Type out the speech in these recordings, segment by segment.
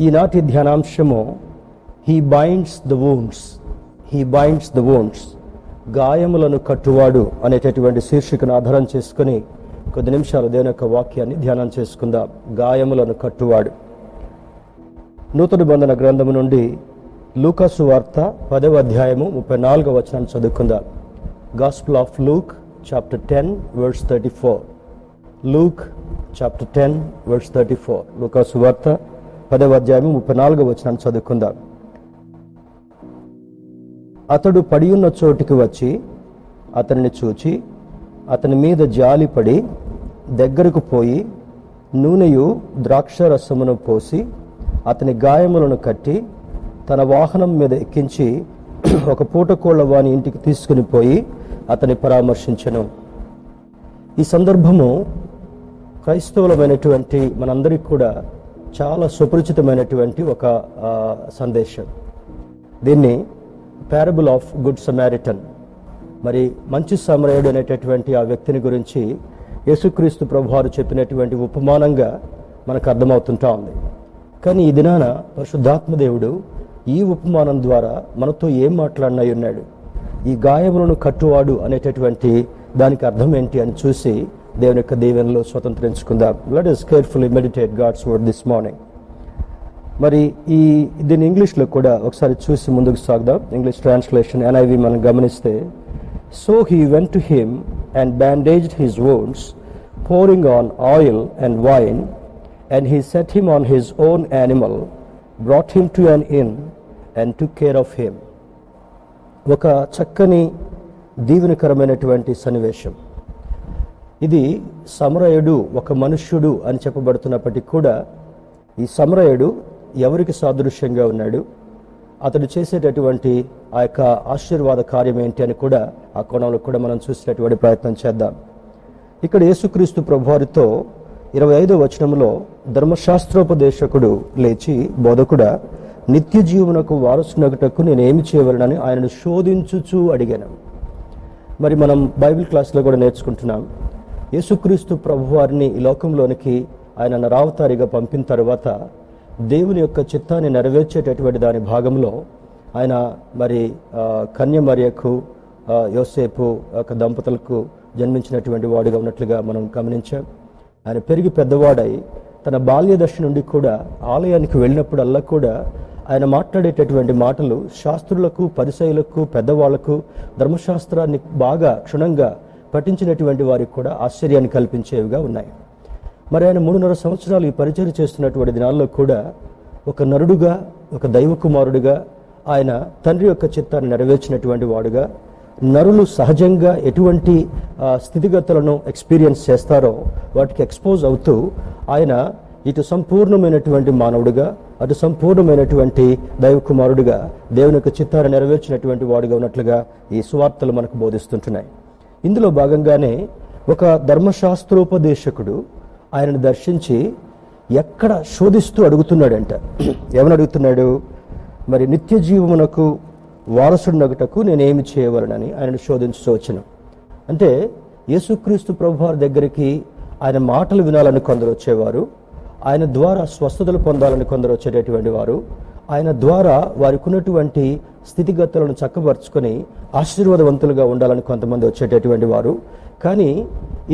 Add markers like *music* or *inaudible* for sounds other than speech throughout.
ఈనాటి ధ్యానాంశము he binds the wounds he binds the wounds గాయములను కట్టువాడు అనేటటువంటి శీర్షికను ఆధారం చేసుకుని కొద్ది నిమిషాలు దేని యొక్క వాక్యాన్ని ధ్యానం చేసుకుందాం. గాయములను కట్టువాడు. నూతన బంధన గ్రంథము నుండి లూకాసు వార్త పదవ అధ్యాయము ముప్పై నాలుగవ వచనాన్ని చదువుకుందాం. Gospel of Luke chapter ten words thirty four Luke chapter ten words thirty four లూకాసు వార్త పదవ అధ్యాయం ముప్పై నాలుగవ వచనాన్ని చదువుకుందాం. అతడు పడియున్న చోటికి వచ్చి అతనిని చూచి అతని మీద జాలిపడి దగ్గరకు పోయి నూనెయు ద్రాక్ష రసమును పోసి అతని గాయములను కట్టి తన వాహనం మీద ఎక్కించి *clears throat* ఒక పూటకోళ్ళ వాని ఇంటికి తీసుకుని పోయి అతని పరామర్శించను. ఈ సందర్భము క్రైస్తవులమైనటువంటి మనందరికీ కూడా చాలా సుపరిచితమైనటువంటి ఒక సందేశం. దీన్ని పారబుల్ ఆఫ్ గుడ్ సమారిటన్ మరి మంచి సమరయుడు అనేటటువంటి ఆ వ్యక్తిని గురించి యేసుక్రీస్తు ప్రభువారు చెప్పినటువంటి ఉపమానంగా మనకు అర్థమవుతుంటా ఉంది. కానీ ఈ దినాన పరిశుద్ధాత్మ దేవుడు ఈ ఉపమానం ద్వారా మనతో ఏం మాట్లాడినై ఉన్నాడు? ఈ గాయములను కట్టువాడు అనేటటువంటి దానికి అర్థం ఏంటి అని చూసి దేవుని యొక్క దీవెనలో స్వతంత్రించుకుందాం. Let us carefully meditate God's word this morning మరి ఈ దీని ఇంగ్లీష్లో కూడా ఒకసారి చూసి ముందుకు సాగుదాం. ఇంగ్లీష్ ట్రాన్స్లేషన్ ఎన్ఐవి మనం గమనిస్తే so he went to him and bandaged his wounds pouring on oil and wine and he set him on his own animal brought him to an inn and to care of him ఒక చక్కని దీవెనకరమైనటువంటి సన్నివేశం. ఇది సమరయుడు ఒక మనుష్యుడు అని చెప్పబడుతున్నప్పటికీ కూడా ఈ సమరయుడు ఎవరికి సాదృశ్యంగా ఉన్నాడు? అతడు చేసేటటువంటి ఆ యొక్క ఆశీర్వాద కార్యం ఏంటి అని కూడా ఆ కోణంలో కూడా మనం చూసేటటువంటి ప్రయత్నం చేద్దాం. ఇక్కడ యేసుక్రీస్తు ప్రభువారితో ఇరవై ఐదో వచనంలో ధర్మశాస్త్రోపదేశకుడు లేచి బోధకుడా నిత్య జీవనకు వారసునగుటకు నేనేమి చేయవలనని ఆయనను శోధించుచూ అడిగాను. మరి మనం బైబిల్ క్లాస్లో కూడా నేర్చుకుంటున్నాం. యేసుక్రీస్తు ప్రభువారిని ఈ లోకంలోనికి ఆయన నరావతారిగా పంపిన తర్వాత దేవుని యొక్క చిత్తాన్ని నెరవేర్చేటటువంటి దాని భాగంలో ఆయన మరి కన్యమర్యకు యోసేపు యొక్క దంపతులకు జన్మించినటువంటి వాడుగా ఉన్నట్లుగా మనం గమనించాం. ఆయన పెరిగి పెద్దవాడై తన బాల్య దశ నుండి కూడా ఆలయానికి వెళ్ళినప్పుడల్లా కూడా ఆయన మాట్లాడేటటువంటి మాటలు శాస్త్రులకు పరిసయులకు పెద్దవాళ్ళకు ధర్మశాస్త్రాన్ని బాగా క్షుణ్ణంగా పఠించినటువంటి వారికి కూడా ఆశ్చర్యాన్ని కల్పించేవిగా ఉన్నాయి. మరి ఆయన మూడున్నర సంవత్సరాలు ఈ పరిచయం చేస్తున్నటువంటి దినాల్లో కూడా ఒక నరుడుగా ఒక దైవ కుమారుడిగా ఆయన తండ్రి యొక్క చిత్తాన్ని నెరవేర్చినటువంటి వాడుగా నరులు సహజంగా ఎటువంటి స్థితిగతులను ఎక్స్పీరియన్స్ చేస్తారో వాటికి ఎక్స్పోజ్ అవుతూ ఆయన ఇటు సంపూర్ణమైనటువంటి మానవుడిగా అటు సంపూర్ణమైనటువంటి దైవ కుమారుడిగా దేవుని యొక్క చిత్తాన్ని నెరవేర్చినటువంటి వాడుగా ఉన్నట్లుగా ఈ సువార్తలు మనకు బోధిస్తుంటున్నాయి. ఇందులో భాగంగానే ఒక ధర్మశాస్త్రోపదేశకుడు ఆయనను దర్శించి ఎక్కడ శోధిస్తూ అడుగుతున్నాడంట. ఏమని అడుగుతున్నాడు? మరి నిత్య జీవమునకు వారసుడినగుటకు నేనేమి చేయవలనని ఆయనను శోధించు అంటే యేసుక్రీస్తు ప్రభువారి దగ్గరికి ఆయన మాటలు వినాలని కొందరు వచ్చేవారు ఆయన ద్వారా స్వస్థతలు పొందాలని కొందరు వచ్చేటటువంటి వారు ఆయన ద్వారా వారికి ఉన్నటువంటి స్థితిగతులను చక్కబరుచుకొని ఆశీర్వాదవంతులుగా ఉండాలని కొంతమంది వచ్చేటటువంటి వారు. కానీ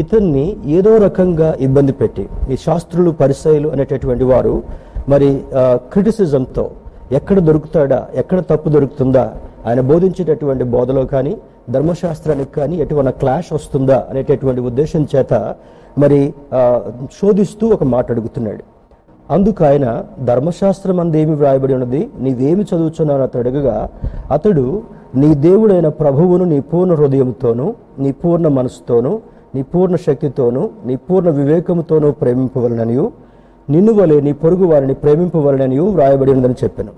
ఇతన్ని ఏదో రకంగా ఇబ్బంది పెట్టి ఈ శాస్త్రులు పరిసయలు అనేటటువంటి వారు మరి క్రిటిసిజంతో ఎక్కడ దొరుకుతాడా ఎక్కడ తప్పు దొరుకుతుందా ఆయన బోధించేటటువంటి బోధలో కానీ ధర్మశాస్త్రానికి కానీ ఎటువంటి క్లాష్ వస్తుందా అనేటటువంటి ఉద్దేశం చేత మరి శోధిస్తూ ఒక మాట అడుగుతున్నాడు అందుకు ఆయన ధర్మశాస్త్రం అందేమి వ్రాయబడి ఉన్నది? నీవేమి చదువుచున్నావు? అతడు అడగగా అతడు నీ దేవుడైన ప్రభువును నీ పూర్ణ హృదయంతోనూ నీ పూర్ణ మనసుతోనూ నీ పూర్ణ శక్తితోనూ నీ పూర్ణ వివేకముతోనూ ప్రేమింపవలననియు నిన్ను వలె నీ పొరుగు వారిని ప్రేమింపవలననియు వ్రాయబడి ఉందని చెప్పాను.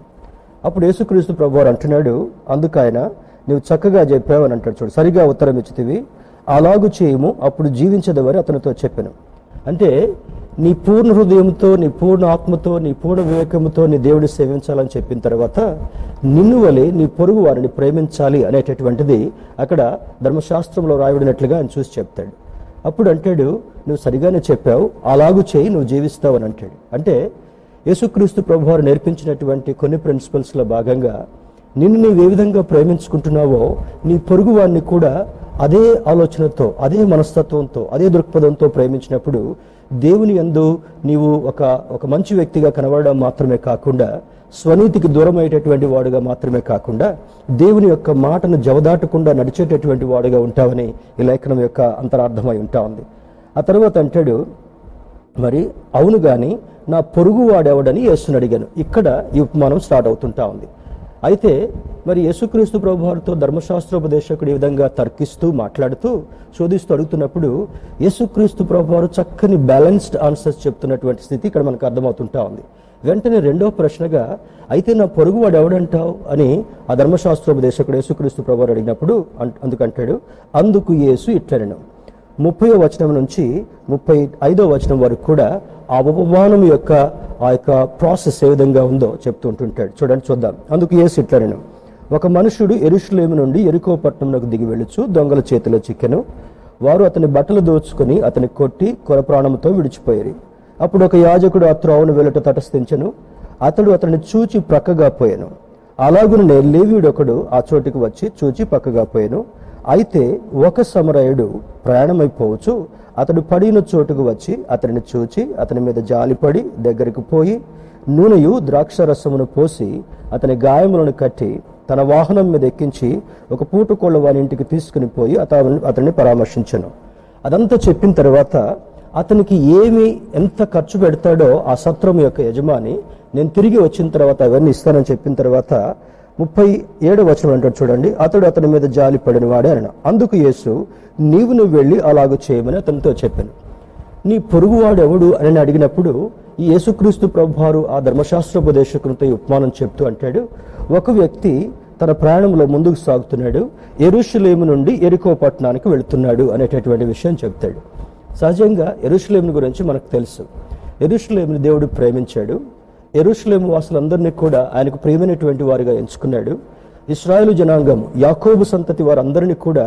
అప్పుడు యేసుక్రీస్తు ప్రభు వారు అంటున్నాడు అందుకు ఆయన నువ్వు చక్కగా చెప్పావని అంటాడు. చూడు సరిగా ఉత్తరం ఇచ్చితివి. అలాగు చేయము అప్పుడు జీవించదవని అతనితో చెప్పాను. అంటే నీ పూర్ణ హృదయంతో నీ పూర్ణ ఆత్మతో నీ పూర్ణ వివేకంతో నీ దేవుడిని సేవించాలని చెప్పిన తర్వాత నిన్ను వలె నీ పొరుగు వారిని ప్రేమించాలి అనేటటువంటిది అక్కడ ధర్మశాస్త్రంలో రాయబడినట్లుగా ఆయన చూసి చెప్తాడు. అప్పుడు అంటాడు నువ్వు సరిగానే చెప్పావు అలాగు చేయి నువ్వు జీవిస్తావు అని అంటాడు. అంటే యేసుక్రీస్తు ప్రభు వారు నేర్పించినటువంటి కొన్ని ప్రిన్సిపల్స్లో భాగంగా నిన్ను నీవు ఏ విధంగా ప్రేమించుకుంటున్నావో నీ పొరుగు వారిని కూడా అదే ఆలోచనతో అదే మనస్తత్వంతో అదే దృక్పథంతో ప్రేమించినప్పుడు దేవుని యందు నీవు ఒక ఒక మంచి వ్యక్తిగా కనబడడం మాత్రమే కాకుండా స్వనీతికి దూరమయ్యేటటువంటి వాడుగా మాత్రమే కాకుండా దేవుని యొక్క మాటను జవదాటకుండా నడిచేటటువంటి వాడుగా ఉంటావని ఈ లేఖనం యొక్క అంతరార్థమై ఉంటా ఉంది. ఆ తర్వాత అంటాడు మరి అవును కానీ నా పొరుగు వాడెవడని యేసుని అడిగాను. ఇక్కడ ఈ ఉపమానం స్టార్ట్ అవుతుంటా ఉంది. అయితే మరి యేసుక్రీస్తు ప్రభు వారితో ధర్మశాస్త్రోపదేశకుడు ఈ విధంగా తర్కిస్తూ మాట్లాడుతూ శోధిస్తూ అడుగుతున్నప్పుడు యేసుక్రీస్తు ప్రభు వారు చక్కని బ్యాలెన్స్డ్ ఆన్సర్స్ చెప్తున్నటువంటి స్థితి ఇక్కడ మనకు అర్థమవుతుంటా ఉంది. వెంటనే రెండో ప్రశ్నగా అయితే నా పొరుగు వాడు ఎవడంటావు? అని ఆ ధర్మశాస్త్రోపదేశకుడు యేసుక్రీస్తు ప్రభు వారు అడిగినప్పుడు అన్- అందుకంటాడు అందుకు యేసు ఇట్లనను. ముప్పై వచనం నుంచి ముప్పై ఐదో వచనం వరకు కూడా ఆ ఉపమానం యొక్క ఆ యొక్క ప్రాసెస్ ఏ విధంగా ఉందో చెప్తూ ఉంటుంటాడు చూడండి చూద్దాం. అందుకు ఏ సిట్లనను ఒక మనుషుడు ఎరుషులేము నుండి ఎరుకో పట్టణంలోకి దిగి వెళ్ళుచు దొంగల చేతిలో చిక్కెను. వారు అతని బట్టలు దోచుకొని అతని కొట్టి కొర ప్రాణంతో విడిచిపోయారు. అప్పుడు ఒక యాజకుడు ఆ త్రోవను వెళ్ళట తటస్థించను. అతడు అతన్ని చూచి ప్రక్కగా పోయాను. అలాగునే లేవీడొకడు ఆ చోటికి వచ్చి చూచి పక్కగా పోయాను. అయితే ఒక సమరయుడు ప్రయాణమైపోవచ్చు. అతడు పడిన చోటుకు వచ్చి అతనిని చూచి అతని మీద జాలిపడి దగ్గరికి పోయి నూనెయు ద్రాక్షరసమును పోసి అతని గాయములను కట్టి తన వాహనం మీద ఎక్కించి ఒక పూటకోళ్ళ వారి ఇంటికి తీసుకుని పోయి అతను అతన్ని పరామర్శించను. అదంతా చెప్పిన తర్వాత అతనికి ఏమి ఎంత ఖర్చు పెడతాడో ఆ సత్రం యొక్క యజమాని నేను తిరిగి వచ్చిన తర్వాత అవన్నీ ఇస్తానని చెప్పిన తర్వాత ముప్పై ఏడు వచనం అంటాడు చూడండి. అతడు అతని మీద జాలి పడిన వాడే అన్న. అందుకు యేసు నీవు నువ్వు వెళ్ళి అలాగూ చేయమని అతనితో చెప్పాను. నీ పొరుగువాడు ఎవడు అని అడిగినప్పుడు ఈ యేసుక్రీస్తు ప్రభువారు ఆ ధర్మశాస్త్రోపదేశకునితో ఈ ఉపమానం చెప్తూ అంటాడు ఒక వ్యక్తి తన ప్రయాణంలో ముందుకు సాగుతున్నాడు ఎరుషులేము నుండి ఎరుకో పట్టణానికి వెళుతున్నాడు అనేటటువంటి విషయం చెప్తాడు. సహజంగా ఎరుషులేముని గురించి మనకు తెలుసు. ఎరుషులేముని దేవుడు ప్రేమించాడు. ఎరుసలేము వాసులందరినీ కూడా ఆయనకు ప్రియమైనటువంటి వారిగా ఎంచుకున్నాడు. ఇస్రాయేలు జనాంగం యాకోబు సంతతి వారందరినీ కూడా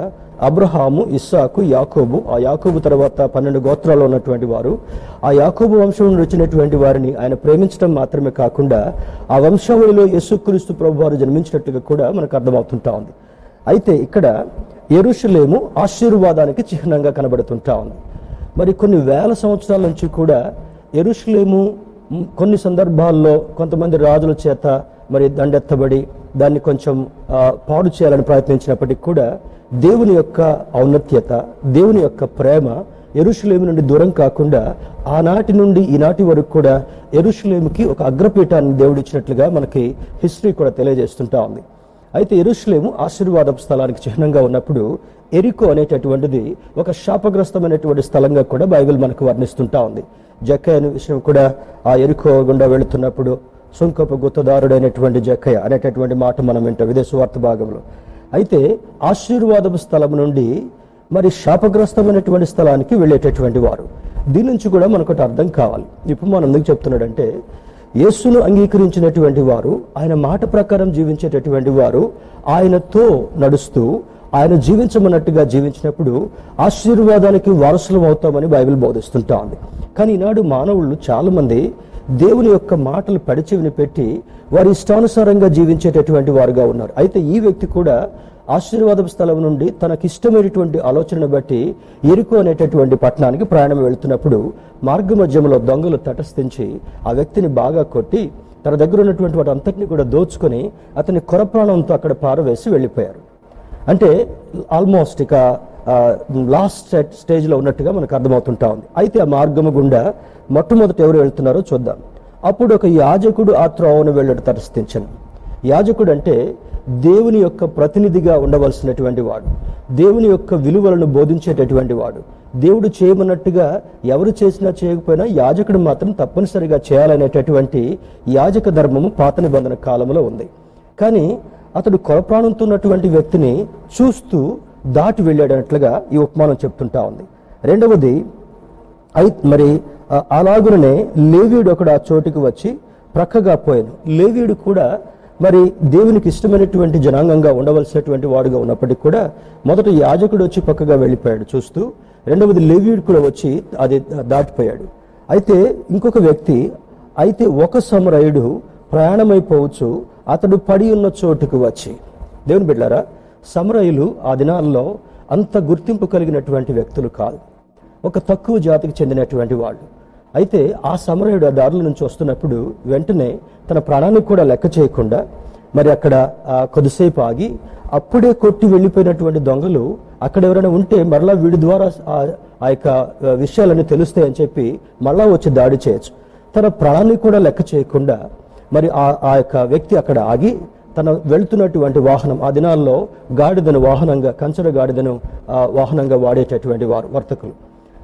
అబ్రహాము ఇస్సాకు యాకోబు ఆ యాకోబు తర్వాత పన్నెండు గోత్రాల్లో ఉన్నటువంటి వారు ఆ యాకోబు వంశం నుండి వచ్చినటువంటి వారిని ఆయన ప్రేమించడం మాత్రమే కాకుండా ఆ వంశావళిలో యేసుక్రీస్తు ప్రభు వారు జన్మించినట్టుగా కూడా మనకు అర్థమవుతుంటా ఉంది. అయితే ఇక్కడ ఎరుషులేము ఆశీర్వాదానికి చిహ్నంగా కనబడుతుంటా ఉంది. మరి కొన్ని వేల సంవత్సరాల నుంచి కూడా ఎరుషులేము కొన్ని సందర్భాల్లో కొంతమంది రాజుల చేత మరి దండెత్తబడి దాన్ని కొంచెం పాడు చేయాలని ప్రయత్నించినప్పటికీ కూడా దేవుని యొక్క ఔన్నత్యత దేవుని యొక్క ప్రేమ ఎరుషులేమి నుండి దూరం కాకుండా ఆనాటి నుండి ఈనాటి వరకు కూడా ఎరుషులేమికి ఒక అగ్రపీఠాన్ని దేవుడిచ్చినట్లుగా మనకి హిస్టరీ కూడా తెలియజేస్తుంటా ఉంది. అయితే ఎరుషులేము ఆశీర్వాద స్థలానికి చిహ్నంగా ఉన్నప్పుడు ఎరికో అనేటటువంటిది ఒక శాపగ్రస్తమైనటువంటి స్థలంగా కూడా బైబిల్ మనకు వర్ణిస్తుంటా ఉంది. జక్కయ్య అనే విషయం కూడా ఆ ఎరుకో గుండా వెళుతున్నప్పుడు సుంకపు గుత్తదారుడైనటువంటి జక్కయ్య అనేటటువంటి మాట మనం వింటాం. విదేశ వార్త భాగంలో. అయితే ఆశీర్వాదపు స్థలం నుండి మరి శాపగ్రస్తమైనటువంటి స్థలానికి వెళ్ళేటటువంటి వారు. దీని నుంచి కూడా మనకు ఒకటి అర్థం కావాలి. ఇప్పుడు మనం ఎందుకు చెప్తున్నాడంటే యేసును అంగీకరించినటువంటి వారు ఆయన మాట ప్రకారం జీవించేటటువంటి వారు ఆయనతో నడుస్తూ ఆయన జీవించమన్నట్టుగా జీవించినప్పుడు ఆశీర్వాదానికి వారసులం అవుతామని బైబిల్ బోధిస్తుంటా ఉంది కానీ ఈనాడు మానవుళ్ళు చాలామంది దేవుని యొక్క మాటలు పడిచెవిని పెట్టి వారి ఇష్టానుసారంగా జీవించేటటువంటి వారుగా ఉన్నారు. అయితే ఈ వ్యక్తి కూడా ఆశీర్వాదపు స్థలం నుండి తనకిష్టమైనటువంటి ఆలోచనను బట్టి ఎరుకు అనేటటువంటి పట్టణానికి ప్రయాణం వెళ్తున్నప్పుడు మార్గ మధ్యంలో దొంగలు తటస్థించి ఆ వ్యక్తిని బాగా కొట్టి తన దగ్గర ఉన్నటువంటి వాటి అంతటిని కూడా దోచుకొని అతని కొరప్రాణంతో అక్కడ పారవేసి వెళ్ళిపోయారు. అంటే ఆల్మోస్ట్ ఇక లాస్ట్ స్టేజ్లో ఉన్నట్టుగా మనకు అర్థమవుతుంటా ఉంది. అయితే ఆ మార్గము గుండా మొట్టమొదట ఎవరు వెళ్తున్నారో చూద్దాం. అప్పుడు ఒక యాజకుడు ఆ త్రోవను వెళ్ళడు తరస్థించను యాజకుడు అంటే దేవుని యొక్క ప్రతినిధిగా ఉండవలసినటువంటి వాడు. దేవుని యొక్క విలువలను బోధించేటటువంటి వాడు. దేవుడు చేయమన్నట్టుగా ఎవరు చేసినా చేయకపోయినా యాజకుడు మాత్రం తప్పనిసరిగా చేయాలనేటటువంటి యాజక ధర్మము పాత నిబంధన కాలంలో ఉంది. కానీ అతడు కొరప్రాణంతో ఉన్నటువంటి వ్యక్తిని చూస్తూ దాటి వెళ్ళాడన్నట్లుగా ఈ ఉపమానం చెప్తుంటా ఉంది. రెండవది అయి మరి అలాగుననే లేవీయుడు ఒకడు ఆ చోటుకి వచ్చి ప్రక్కగా పోయాను లేవీయుడు కూడా మరి దేవునికి ఇష్టమైనటువంటి జనాంగంగా ఉండవలసినటువంటి వాడుగా ఉన్నప్పటికీ కూడా మొదట యాజకుడు వచ్చి పక్కగా వెళ్ళిపోయాడు చూస్తూ. రెండవది లేవీయుడు కూడా వచ్చి అది దాటిపోయాడు. అయితే ఇంకొక వ్యక్తి అయితే ఒక సమరయుడు ప్రయాణమైపోవచ్చు అతడు పడి ఉన్న చోటుకు వచ్చి. దేవుని బిడ్డారా సమరయులు ఆ దినాల్లో అంత గుర్తింపు కలిగినటువంటి వ్యక్తులు కాదు. ఒక తక్కువ జాతికి చెందినటువంటి వాళ్ళు. అయితే ఆ సమరయుడు ఆ దారుల నుంచి వస్తున్నప్పుడు వెంటనే తన ప్రాణానికి కూడా లెక్క చేయకుండా మరి అక్కడ కొద్దిసేపు ఆగి అప్పుడే కొట్టి వెళ్ళిపోయినటువంటి దొంగలు అక్కడ ఎవరైనా ఉంటే మరలా వీడి ద్వారా ఆ- ఆ యొక్క విషయాలన్నీ తెలుస్తాయని చెప్పి మరలా వచ్చి దాడి చేయొచ్చు. తన ప్రాణాన్ని కూడా లెక్క చేయకుండా మరి ఆ ఆ యొక్క వ్యక్తి అక్కడ ఆగి తన వెళ్తున్నటువంటి వాహనం ఆ దినాల్లో గాడిదను వాహనంగా కంచర గాడిదను వాహనంగా వాడేటటువంటి వారు వర్తకులు.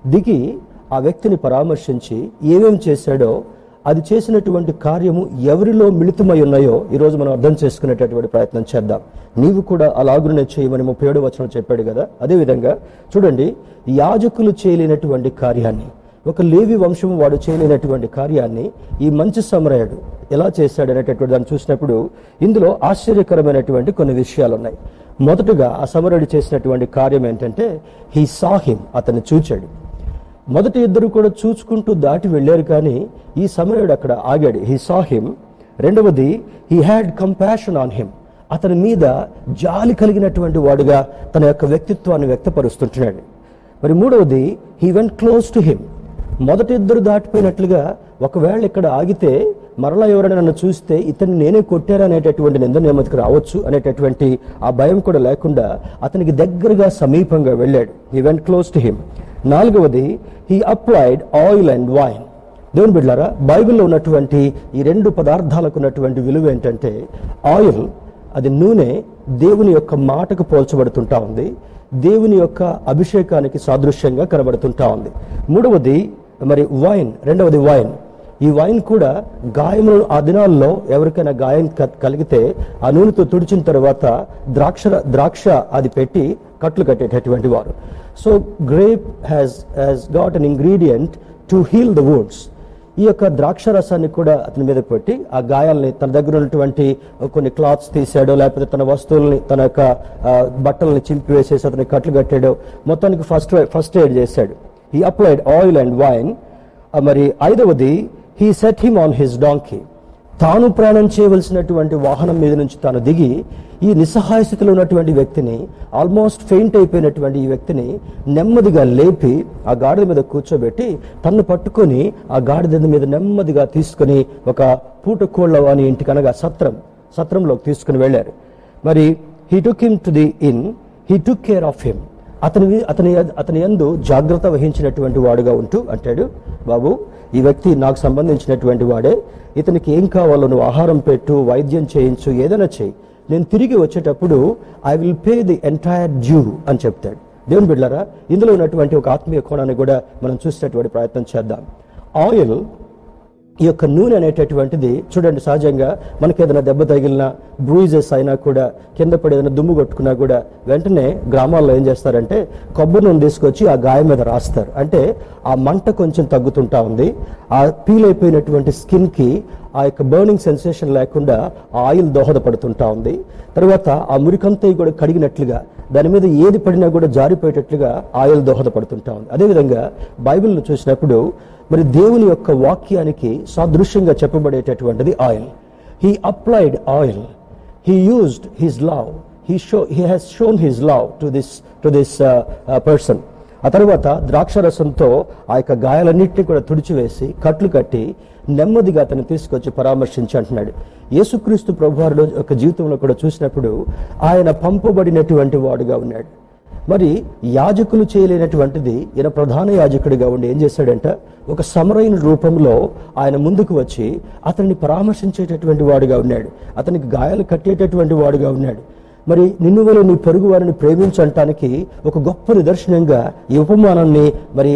దిగి ఆ వ్యక్తిని పరామర్శించి ఏమేం చేశాడో అది చేసినటువంటి కార్యము ఎవరిలో మిళితమై ఉన్నాయో ఈరోజు మనం అర్థం చేసుకునేటటువంటి ప్రయత్నం చేద్దాం. నీవు కూడా అలాగునే చేయమని ముప్పై ఏడు వచనం చెప్పాడు కదా? అదేవిధంగా చూడండి యాజకులు చేయలేనటువంటి కార్యాన్ని. ఒక లేవి వంశం వాడు చేయలేనటువంటి కార్యాన్ని ఈ మంచి సమరయుడు ఎలా చేశాడు అనేటటువంటి దాన్ని చూసినప్పుడు ఇందులో ఆశ్చర్యకరమైనటువంటి కొన్ని విషయాలు ఉన్నాయి మొదటగా ఆ సమరయుడు చేసినటువంటి కార్యం ఏంటంటే హీ సాహిం అతన్ని చూచాడు. మొదటి ఇద్దరు కూడా చూచుకుంటూ దాటి వెళ్ళారు కానీ ఈ సమరయుడు అక్కడ ఆగాడు. హీ సాహిమ్ రెండవది he had compassion on him అతని మీద జాలి కలిగినటువంటి వాడుగా తన యొక్క వ్యక్తిత్వాన్ని వ్యక్తపరుస్తుంటున్నాడు. మరి మూడవది he went close to him మొదటి ఇద్దరు దాటిపోయినట్లుగా ఒకవేళ ఇక్కడ ఆగితే మరలా ఎవరైనా నన్ను చూస్తే ఇతన్ని నేనే కొట్టారనేటటువంటి నింద నేమతికి రావచ్చు అనేటటువంటి ఆ భయం కూడా లేకుండా అతనికి దగ్గరగా సమీపంగా వెళ్ళాడు. He went close to him నాలుగవది he applied oil and wine దేవుని బిడ్డారా బైబిల్లో ఉన్నటువంటి ఈ రెండు పదార్థాలకు ఉన్నటువంటి విలువ ఏంటంటే ఆయిల్ అది నూనె దేవుని యొక్క మాటకు పోల్చబడుతుంటా ఉంది. దేవుని యొక్క అభిషేకానికి సాదృశ్యంగా కనబడుతుంటా ఉంది. మూడవది మరి వైన్ రెండవది వైన్. ఈ వైన్ కూడా గాయము ఆ దినాల్లో ఎవరికైనా గాయం క- కలిగితే ఆ నూనెతో తుడిచిన తర్వాత ద్రాక్ష ద్రాక్ష అది పెట్టి కట్లు కట్టేటటువంటి వారు. So grape has has got an ingredient to heal the wounds ఈ యొక్క ద్రాక్ష రసాన్ని కూడా అతని మీద పెట్టి ఆ గాయాల్ని తన దగ్గర ఉన్నటువంటి కొన్ని క్లాత్స్ తీసాడో లేకపోతే తన వస్తువుల్ని తన యొక్క బట్టలని చింపి చింపివేసేసి అతని కట్లు కట్టాడో మొత్తానికి ఫస్ట్ ఫస్ట్ ఎయిడ్ చేశాడు. ఈ అప్లైడ్ ఆయిల్ అండ్ వైన్ మరి ఐదవది he set him on his donkey తాను ప్రయాణం చేయవలసినటువంటి వాహనం మీద నుంచి తాను దిగి ఈ నిస్సహాయ స్థితిలో ఉన్నటువంటి వ్యక్తిని ఆల్మోస్ట్ ఫెయింట్ అయిపోయినటువంటి ఈ వ్యక్తిని నెమ్మదిగా లేపి ఆ గాడిద మీద కూర్చోబెట్టి తన్ను పట్టుకొని ఆ గాడిద మీద నెమ్మదిగా తీసుకొని ఒక పూట కోళ్ళ వాని సత్రం సత్రంలోకి తీసుకుని వెళ్ళారు. మరి he took him to the inn he took care of him అతని అతని అతని యందు జాగ్రత్త వహించినటువంటి వాడుగా ఉంటూ అంటాడు బాబు ఈ వ్యక్తి నాకు సంబంధించినటువంటి వాడే. ఇతనికి ఏం కావాలో నువ్వు ఆహారం పెట్టు వైద్యం చేయించు ఏదైనా చేయి. నేను తిరిగి వచ్చేటప్పుడు I will pay the entire due అని చెప్తాడు. దేవుని బిడ్డారా ఇందులో ఉన్నటువంటి ఒక ఆత్మీయ కోణాన్ని కూడా మనం చూసేటటువంటి ప్రయత్నం చేద్దాం. ఆయిల్ ఈ యొక్క నూనె అనేటటువంటిది చూడండి సహజంగా మనకి ఏదైనా దెబ్బ తగిలినా బ్రూయిజెస్ అయినా కూడా కింద పడి ఏదైనా దుమ్ము కొట్టుకున్నా కూడా వెంటనే గ్రామాల్లో ఏం చేస్తారంటే కొబ్బరి నూనె తీసుకొచ్చి ఆ గాయం మీద రాస్తారు. అంటే ఆ మంట కొంచెం తగ్గుతుంటా ఉంది. ఆ పీల్ అయిపోయినటువంటి స్కిన్కి ఆ యొక్క బర్నింగ్ సెన్సేషన్ లేకుండా ఆయిల్ దోహదపడుతుంటా ఉంది. తర్వాత ఆ మురికంతా కూడా కడిగినట్లుగా దాని మీద ఏది పడినా కూడా జారిపోయేటట్లుగా ఆయిల్ దోహదపడుతుంటా ఉంది. అదేవిధంగా బైబిల్ను చూసినప్పుడు మరి దేవుని యొక్క వాక్యానికి సాదృశ్యంగా చెప్పబడేటటువంటిది oil. He applied oil he used his love he show he has shown his love to this to this person ఆ తర్వాత ద్రాక్షరసంతో ఆ యొక్క గాయాలన్నింటినీ కూడా తుడిచివేసి కట్లు కట్టి నెమ్మదిగా అతను తీసుకొచ్చి పరామర్శించి అంటున్నాడు యేసుక్రీస్తు ప్రభువారిలో యొక్క జీవితంలో కూడా చూసినప్పుడు ఆయన పంపబడినటువంటి వాడుగా ఉన్నాడు. మరి యాజకులు చేయలేనటువంటిది ఈయన ప్రధాన యాజకుడిగా ఉండి ఏం చేశాడంట? ఒక సమరైన రూపంలో ఆయన ముందుకు వచ్చి అతన్ని పరామర్శించేటటువంటి వాడుగా ఉన్నాడు. అతనికి గాయాలు కట్టేటటువంటి వాడుగా ఉన్నాడు. మరి నిన్ను వల్ల నీ పొరుగు వారిని ప్రేమించటానికి ఒక గొప్ప నిదర్శనంగా ఈ ఉపమానాన్ని మరి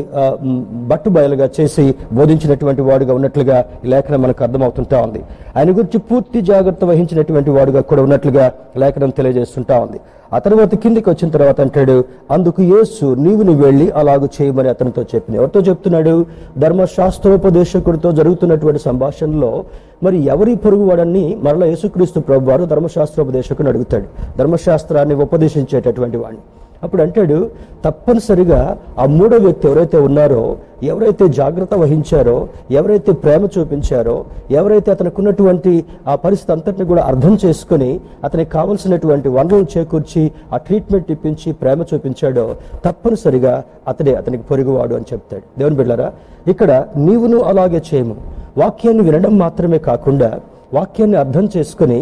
బట్టుబయలుగా చేసి బోధించినటువంటి వాడుగా ఉన్నట్లుగా ఈ లేఖనం మనకు అర్థమవుతుంటా ఉంది. ఆయన గురించి పూర్తి జాగ్రత్త వహించినటువంటి వాడుగా కూడా ఉన్నట్లుగా లేఖనం తెలియజేస్తుంటా ఉంది. ఆ తర్వాత కిందికి వచ్చిన తర్వాత అంటాడు అందుకు యేసు నీవు నువ్వు వెళ్ళి అలాగ చేయమని అతనితో చెప్పింది ఎవరితో చెప్తున్నాడు? ధర్మశాస్త్రోపదేశకుడితో జరుగుతున్నటువంటి సంభాషణలో మరి ఎవరి పొరుగు వాడని మరలా యేసుక్రీస్తు ప్రభు వారు ధర్మశాస్త్రోపదేశకుని అడుగుతాడు. ధర్మశాస్త్రాన్ని ఉపదేశించేటటువంటి వాడిని. అప్పుడు అంటాడు తప్పనిసరిగా ఆ మూడో వ్యక్తి ఎవరైతే ఉన్నారో ఎవరైతే జాగ్రత్త వహించారో ఎవరైతే ప్రేమ చూపించారో ఎవరైతే అతనికి ఉన్నటువంటి ఆ పరిస్థితి అంతటిని కూడా అర్థం చేసుకుని అతనికి కావలసినటువంటి వనరులు చేకూర్చి ఆ ట్రీట్మెంట్ ఇప్పించి ప్రేమ చూపించాడో తప్పనిసరిగా అతడే అతనికి పొరుగువాడు అని చెప్తాడు. దేవుని బిడ్డారా ఇక్కడ నీవును అలాగే చేయము. వాక్యాన్ని వినడం మాత్రమే కాకుండా వాక్యాన్ని అర్థం చేసుకుని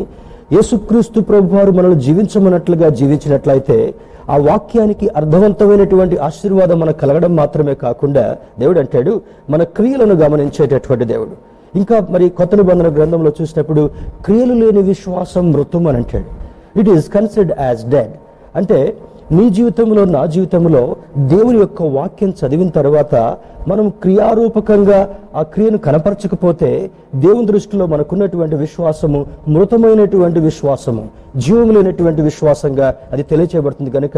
యేసుక్రీస్తు ప్రభు వారు మనల్ని జీవించమన్నట్లుగా జీవించినట్లయితే ఆ వాక్యానికి అర్థవంతమైనటువంటి ఆశీర్వాదం మనకు కలగడం మాత్రమే కాకుండా దేవుడు అంటాడు మన క్రియలను గమనించేటటువంటి దేవుడు. ఇంకా మరి కొత్త నిబంధన గ్రంథంలో చూసినప్పుడు క్రియలు లేని విశ్వాసం మృతం అని అంటాడు. It is considered as dead అంటే నీ జీవితంలో నా జీవితంలో దేవుని యొక్క వాక్యం చదివిన తర్వాత మనం క్రియారూపకంగా ఆ క్రియను కనపరచకపోతే దేవుని దృష్టిలో మనకున్నటువంటి విశ్వాసము మృతమైనటువంటి విశ్వాసము జీవం లేనటువంటి విశ్వాసంగా అది తెలియచేయబడుతుంది కనుక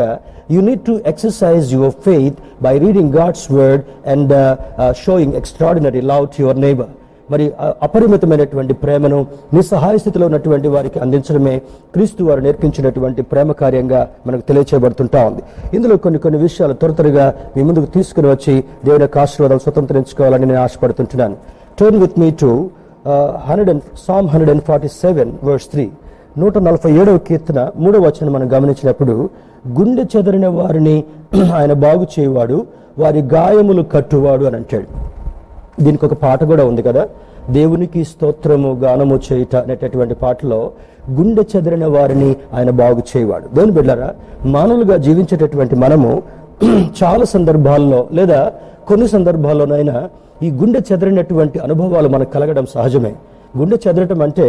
you need to exercise your faith by reading God's word and showing extraordinary love to your neighbour మరి అపరిమితమైనటువంటి ప్రేమను నిస్సహాయ స్థితిలో ఉన్నటువంటి వారికి అందించడమే క్రీస్తు వారు నేర్పించినటువంటి ప్రేమ కార్యంగా మనకు తెలియచేయబడుతుంటా ఉంది. ఇందులో కొన్ని కొన్ని విషయాలు త్వర త్వరగా మీ ముందుకు తీసుకుని వచ్చి దేవుని యొక్క ఆశీర్వాదాలు స్వతంత్రించుకోవాలని నేను ఆశపడుతుంటున్నాను. Turn with me to hundred and psalm hundred and forty seven verse three నూట నలభై ఏడవ కీర్తన మూడవ వచనం మనం గమనించినప్పుడు గుండె చెదరిన వారిని *clears throat* ఆయన బాగు చేయవాడు వారి గాయములు కట్టువాడు అని అంటాడు. దీనికి ఒక పాట కూడా ఉంది కదా? దేవునికి స్తోత్రము గానము చేయుట అనేటటువంటి పాటలో గుండె చెదిరిన వారిని ఆయన బాగు చేయవాడు. దేవుని బిడ్డారా మానవులుగా జీవించేటటువంటి మనము *clears throat* చాలా సందర్భాల్లో లేదా కొన్ని సందర్భాల్లోనైనా ఈ గుండె చెదిరినటువంటి అనుభవాలు మనకు కలగడం సహజమే. గుండె చెదరటం అంటే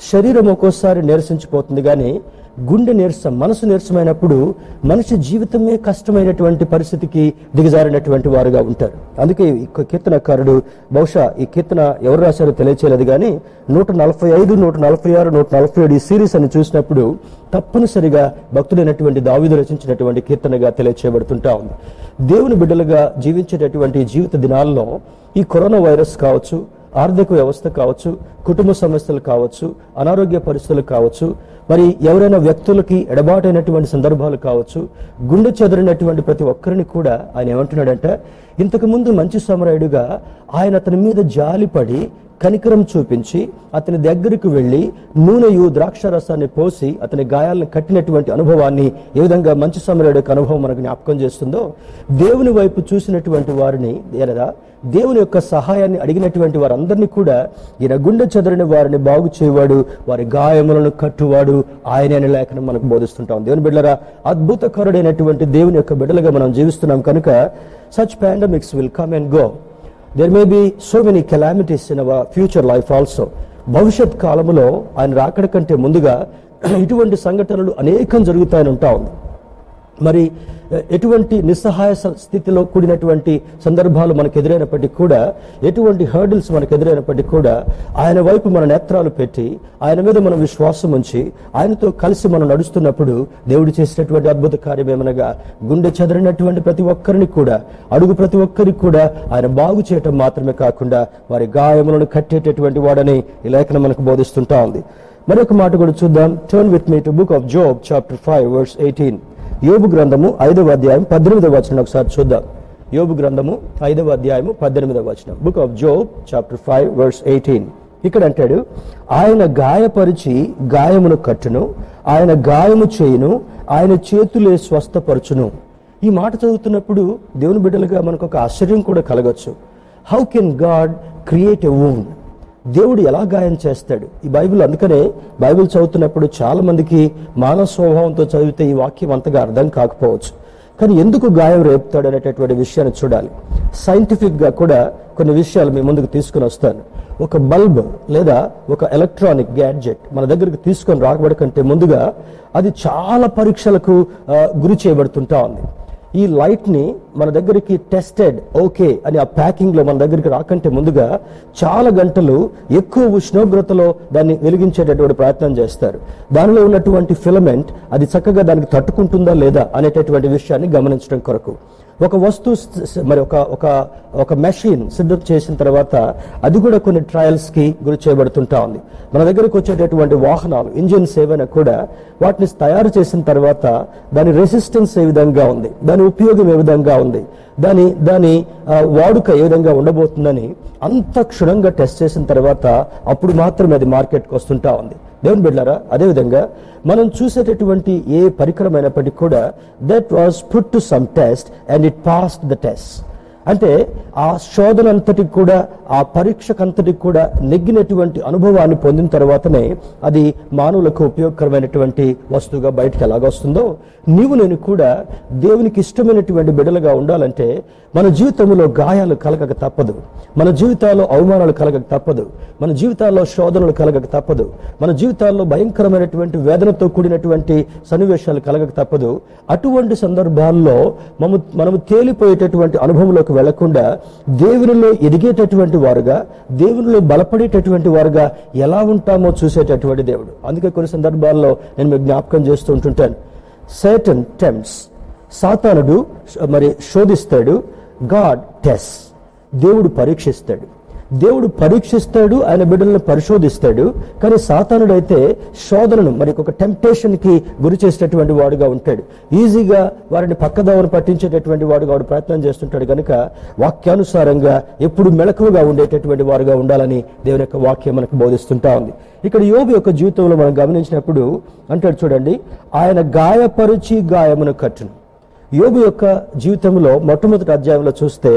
శరీరం ఒక్కోసారి నీరసించిపోతుంది కానీ గుండె నీరసం మనసు నీరసమైనప్పుడు మనిషి జీవితమే కష్టమైనటువంటి పరిస్థితికి దిగజారినటువంటి వారుగా ఉంటారు. అందుకే ఈ కీర్తనకారుడు బహుశా ఈ కీర్తన ఎవరు రాశారో తెలియచేయలేదు కానీ నూట నలభై ఐదు నూట నలభై ఆరు నూట నలభై ఏడు ఈ సిరీస్ అని చూసినప్పుడు తప్పనిసరిగా భక్తుడైనటువంటి దావిదు రచించినటువంటి కీర్తనగా తెలియచేయబడుతుంటా ఉంది. దేవుని బిడ్డలుగా జీవించేటటువంటి జీవిత దినాల్లో ఈ కరోనా వైరస్ కావచ్చు ఆర్థిక వ్యవస్థ కావచ్చు కుటుంబ సమస్యలు కావచ్చు అనారోగ్య పరిస్థితులు కావచ్చు మరి ఎవరైనా వ్యక్తులకి ఎడబాటైనటువంటి సందర్భాలు కావచ్చు గుండె చెదిరినటువంటి ప్రతి ఒక్కరిని కూడా ఆయన ఏమంటున్నాడంటే ఇంతకుముందు మంచి సమరాయుడుగా ఆయన అతని మీద జాలిపడి కనికరం చూపించి అతని దగ్గరికి వెళ్ళి నూనెయు ద్రాక్ష రసాన్ని పోసి అతని గాయాలను కట్టినటువంటి అనుభవాన్ని ఏ విధంగా మంచి సమరాయుడు యొక్క అనుభవం మనకు జ్ఞాపకం చేస్తుందో దేవుని వైపు చూసినటువంటి వారిని లేదా దేవుని యొక్క సహాయాన్ని అడిగినటువంటి వారందరినీ కూడా ఈయన గుండె చెదరిన వారిని బాగు చేయవాడు వారి గాయములను కట్టువాడు. ఆయన అనే లేఖనం మనకు బోధిస్తుంటాం దేవుని బిడ్డరా అద్భుతకరుడైనటువంటి దేవుని యొక్క బిడ్డలుగా మనం జీవిస్తున్నాం కనుక such pandemics will come and go there may be so many calamities in our future life also భవిష్యత్ కాలంలో ఆయన రాకడ కంటే ముందుగా *clears throat* ఇటువంటి సంఘటనలు అనేకం జరుగుతాయని ఉంటా ఉంది. మరి ఎటువంటి నిస్సహాయ స్థితిలో కూడినటువంటి సందర్భాలు మనకు ఎదురైనప్పటికీ కూడా ఎటువంటి హర్డిల్స్ మనకు ఎదురైనప్పటికీ కూడా ఆయన వైపు మన నేత్రాలు పెట్టి ఆయన మీద మనం విశ్వాసం ఉంచి ఆయనతో కలిసి మనం నడుస్తున్నప్పుడు దేవుడు చేసినటువంటి అద్భుత కార్యం ఏమనగా గుండె చెదరినటువంటి ప్రతి ఒక్కరిని కూడా అడుగు ప్రతి ఒక్కరికి కూడా ఆయన బాగు చేయటం మాత్రమే కాకుండా వారి గాయములను కట్టేటటువంటి వాడని ఈ లేఖనం మనకు బోధిస్తుంటా ఉంది. మరొక మాట కూడా చూద్దాం. Turn with me to book of Job chapter five verse eighteen యోబు గ్రంథము ఐదవ అధ్యాయం పద్దెనిమిదవ వచనం. ఒకసారి చూద్దాం. యోబు గ్రంథము ఐదవ అధ్యాయము పద్దెనిమిదవ వచనం. Book of Job chapter five verse eighteen ఇక్కడ అంటాడు ఆయన గాయపరిచి గాయమును కట్టును ఆయన గాయము చేయును ఆయన చేతులే స్వస్థపరచును. ఈ మాట చదువుతున్నప్పుడు దేవుని బిడ్డలుగా మనకు ఒక ఆశ్చర్యం కూడా కలగచ్చు. How can God create a wound దేవుడు ఎలా గాయం చేస్తాడు? ఈ బైబిల్ అందుకనే బైబిల్ చదువుతున్నప్పుడు చాలా మందికి మానవ స్వభావంతో చదివితే ఈ వాక్యం అంతగా అర్థం కాకపోవచ్చు. కానీ ఎందుకు గాయం రేపుతాడు అనేటటువంటి విషయాన్ని చూడాలి. సైంటిఫిక్గా కూడా కొన్ని విషయాలు మీ ముందుకు తీసుకుని వస్తాను. ఒక బల్బ్ లేదా ఒక ఎలక్ట్రానిక్ గ్యాడ్జెట్ మన దగ్గరకు తీసుకొని రాకబడి కంటే ముందుగా అది చాలా పరీక్షలకు గురి చేయబడుతుంటా ఉంది. ఈ లైట్ని మన దగ్గరికి టెస్టెడ్ ఓకే అని ఆ ప్యాకింగ్లో మన దగ్గరికి రాకంటే ముందుగా చాలా గంటలు ఎక్కువ ఉష్ణోగ్రతలో దాన్ని వెలిగించేటటువంటి ప్రయత్నం చేస్తారు. దానిలో ఉన్నటువంటి ఫిలమెంట్ అది చక్కగా దానికి తట్టుకుంటుందా లేదా అనేటటువంటి విషయాన్ని గమనించడం కొరకు. ఒక వస్తువు మరి ఒక ఒక ఒక మెషిన్ సిద్ధం చేసిన తర్వాత అది కూడా కొన్ని ట్రయల్స్కి గురి చేయబడుతుంటా ఉంది. మన దగ్గరకు వచ్చేటటువంటి వాహనాలు ఇంజిన్స్ ఏవైనా కూడా వాటిని తయారు చేసిన తర్వాత దాని రెసిస్టెన్స్ ఏ విధంగా ఉంది దాని ఉపయోగం ఏ విధంగా ఉంది దాని దాని వాడుక ఏ విధంగా ఉండబోతుందని అంత క్షుణ్ణంగా టెస్ట్ చేసిన తర్వాత అప్పుడు మాత్రమే అది మార్కెట్కి వస్తుంటా ఉంది. దేవుని బిడ్డారా అదేవిధంగా మనం చూసేటటువంటి ఏ పరికరమైనప్పటికీ కూడా that was put to some test and it pass the test అంటే ఆ శోధన అంతటికి కూడా ఆ పరీక్షకంతటికి కూడా నెగ్గినటువంటి అనుభవాన్ని పొందిన తర్వాతనే అది మానవులకు ఉపయోగకరమైనటువంటి వస్తువుగా బయటకు ఎలాగొస్తుందో నీవు నేను కూడా దేవునికి ఇష్టమైనటువంటి బిడ్డలుగా ఉండాలంటే మన జీవితంలో గాయాలు కలగక తప్పదు. మన జీవితాల్లో అవమానాలు కలగక తప్పదు. మన జీవితాల్లో శోధనలు కలగక తప్పదు. మన జీవితాల్లో భయంకరమైనటువంటి వేదనతో కూడినటువంటి సన్నివేశాలు కలగక తప్పదు. అటువంటి సందర్భాల్లో మము మనము తేలిపోయేటటువంటి అనుభవంలోకి వెళ్ళకుండా దేవునిలో ఎదిగేటటువంటి వారుగా దేవునిలో బలపడేటటువంటి వారుగా ఎలా ఉంటామో చూసేటటువంటి దేవుడు. అందుకే కొన్ని సందర్భాల్లో నేను మీకు జ్ఞాపకం చేస్తూ ఉంటుంటాను. సర్టన్ టెంప్స్ సాతానుడు మరి శోధిస్తాడు. గాడ్ టెస్. దేవుడు పరీక్షిస్తాడు. దేవుడు పరీక్షిస్తాడు ఆయన బిడ్డలను పరిశోధిస్తాడు. కానీ సాతానుడైతే శోధనను మరి ఒక టెంప్టేషన్కి గురి చేసేటటువంటి వాడుగా ఉంటాడు. ఈజీగా వారిని పక్కదావను పట్టించేటటువంటి వాడుగా వాడు ప్రయత్నం చేస్తుంటాడు కనుక వాక్యానుసారంగా ఎప్పుడు మెలకువగా ఉండేటటువంటి వారుగా ఉండాలని దేవుని యొక్క వాక్యం మనకు బోధిస్తుంటా ఉంది. ఇక్కడ యోగి యొక్క జీవితంలో మనం గమనించినప్పుడు అంటాడు చూడండి ఆయన గాయపరుచి గాయమును కట్టును. యోగు యొక్క జీవితంలో మొట్టమొదటి అధ్యాయంలో చూస్తే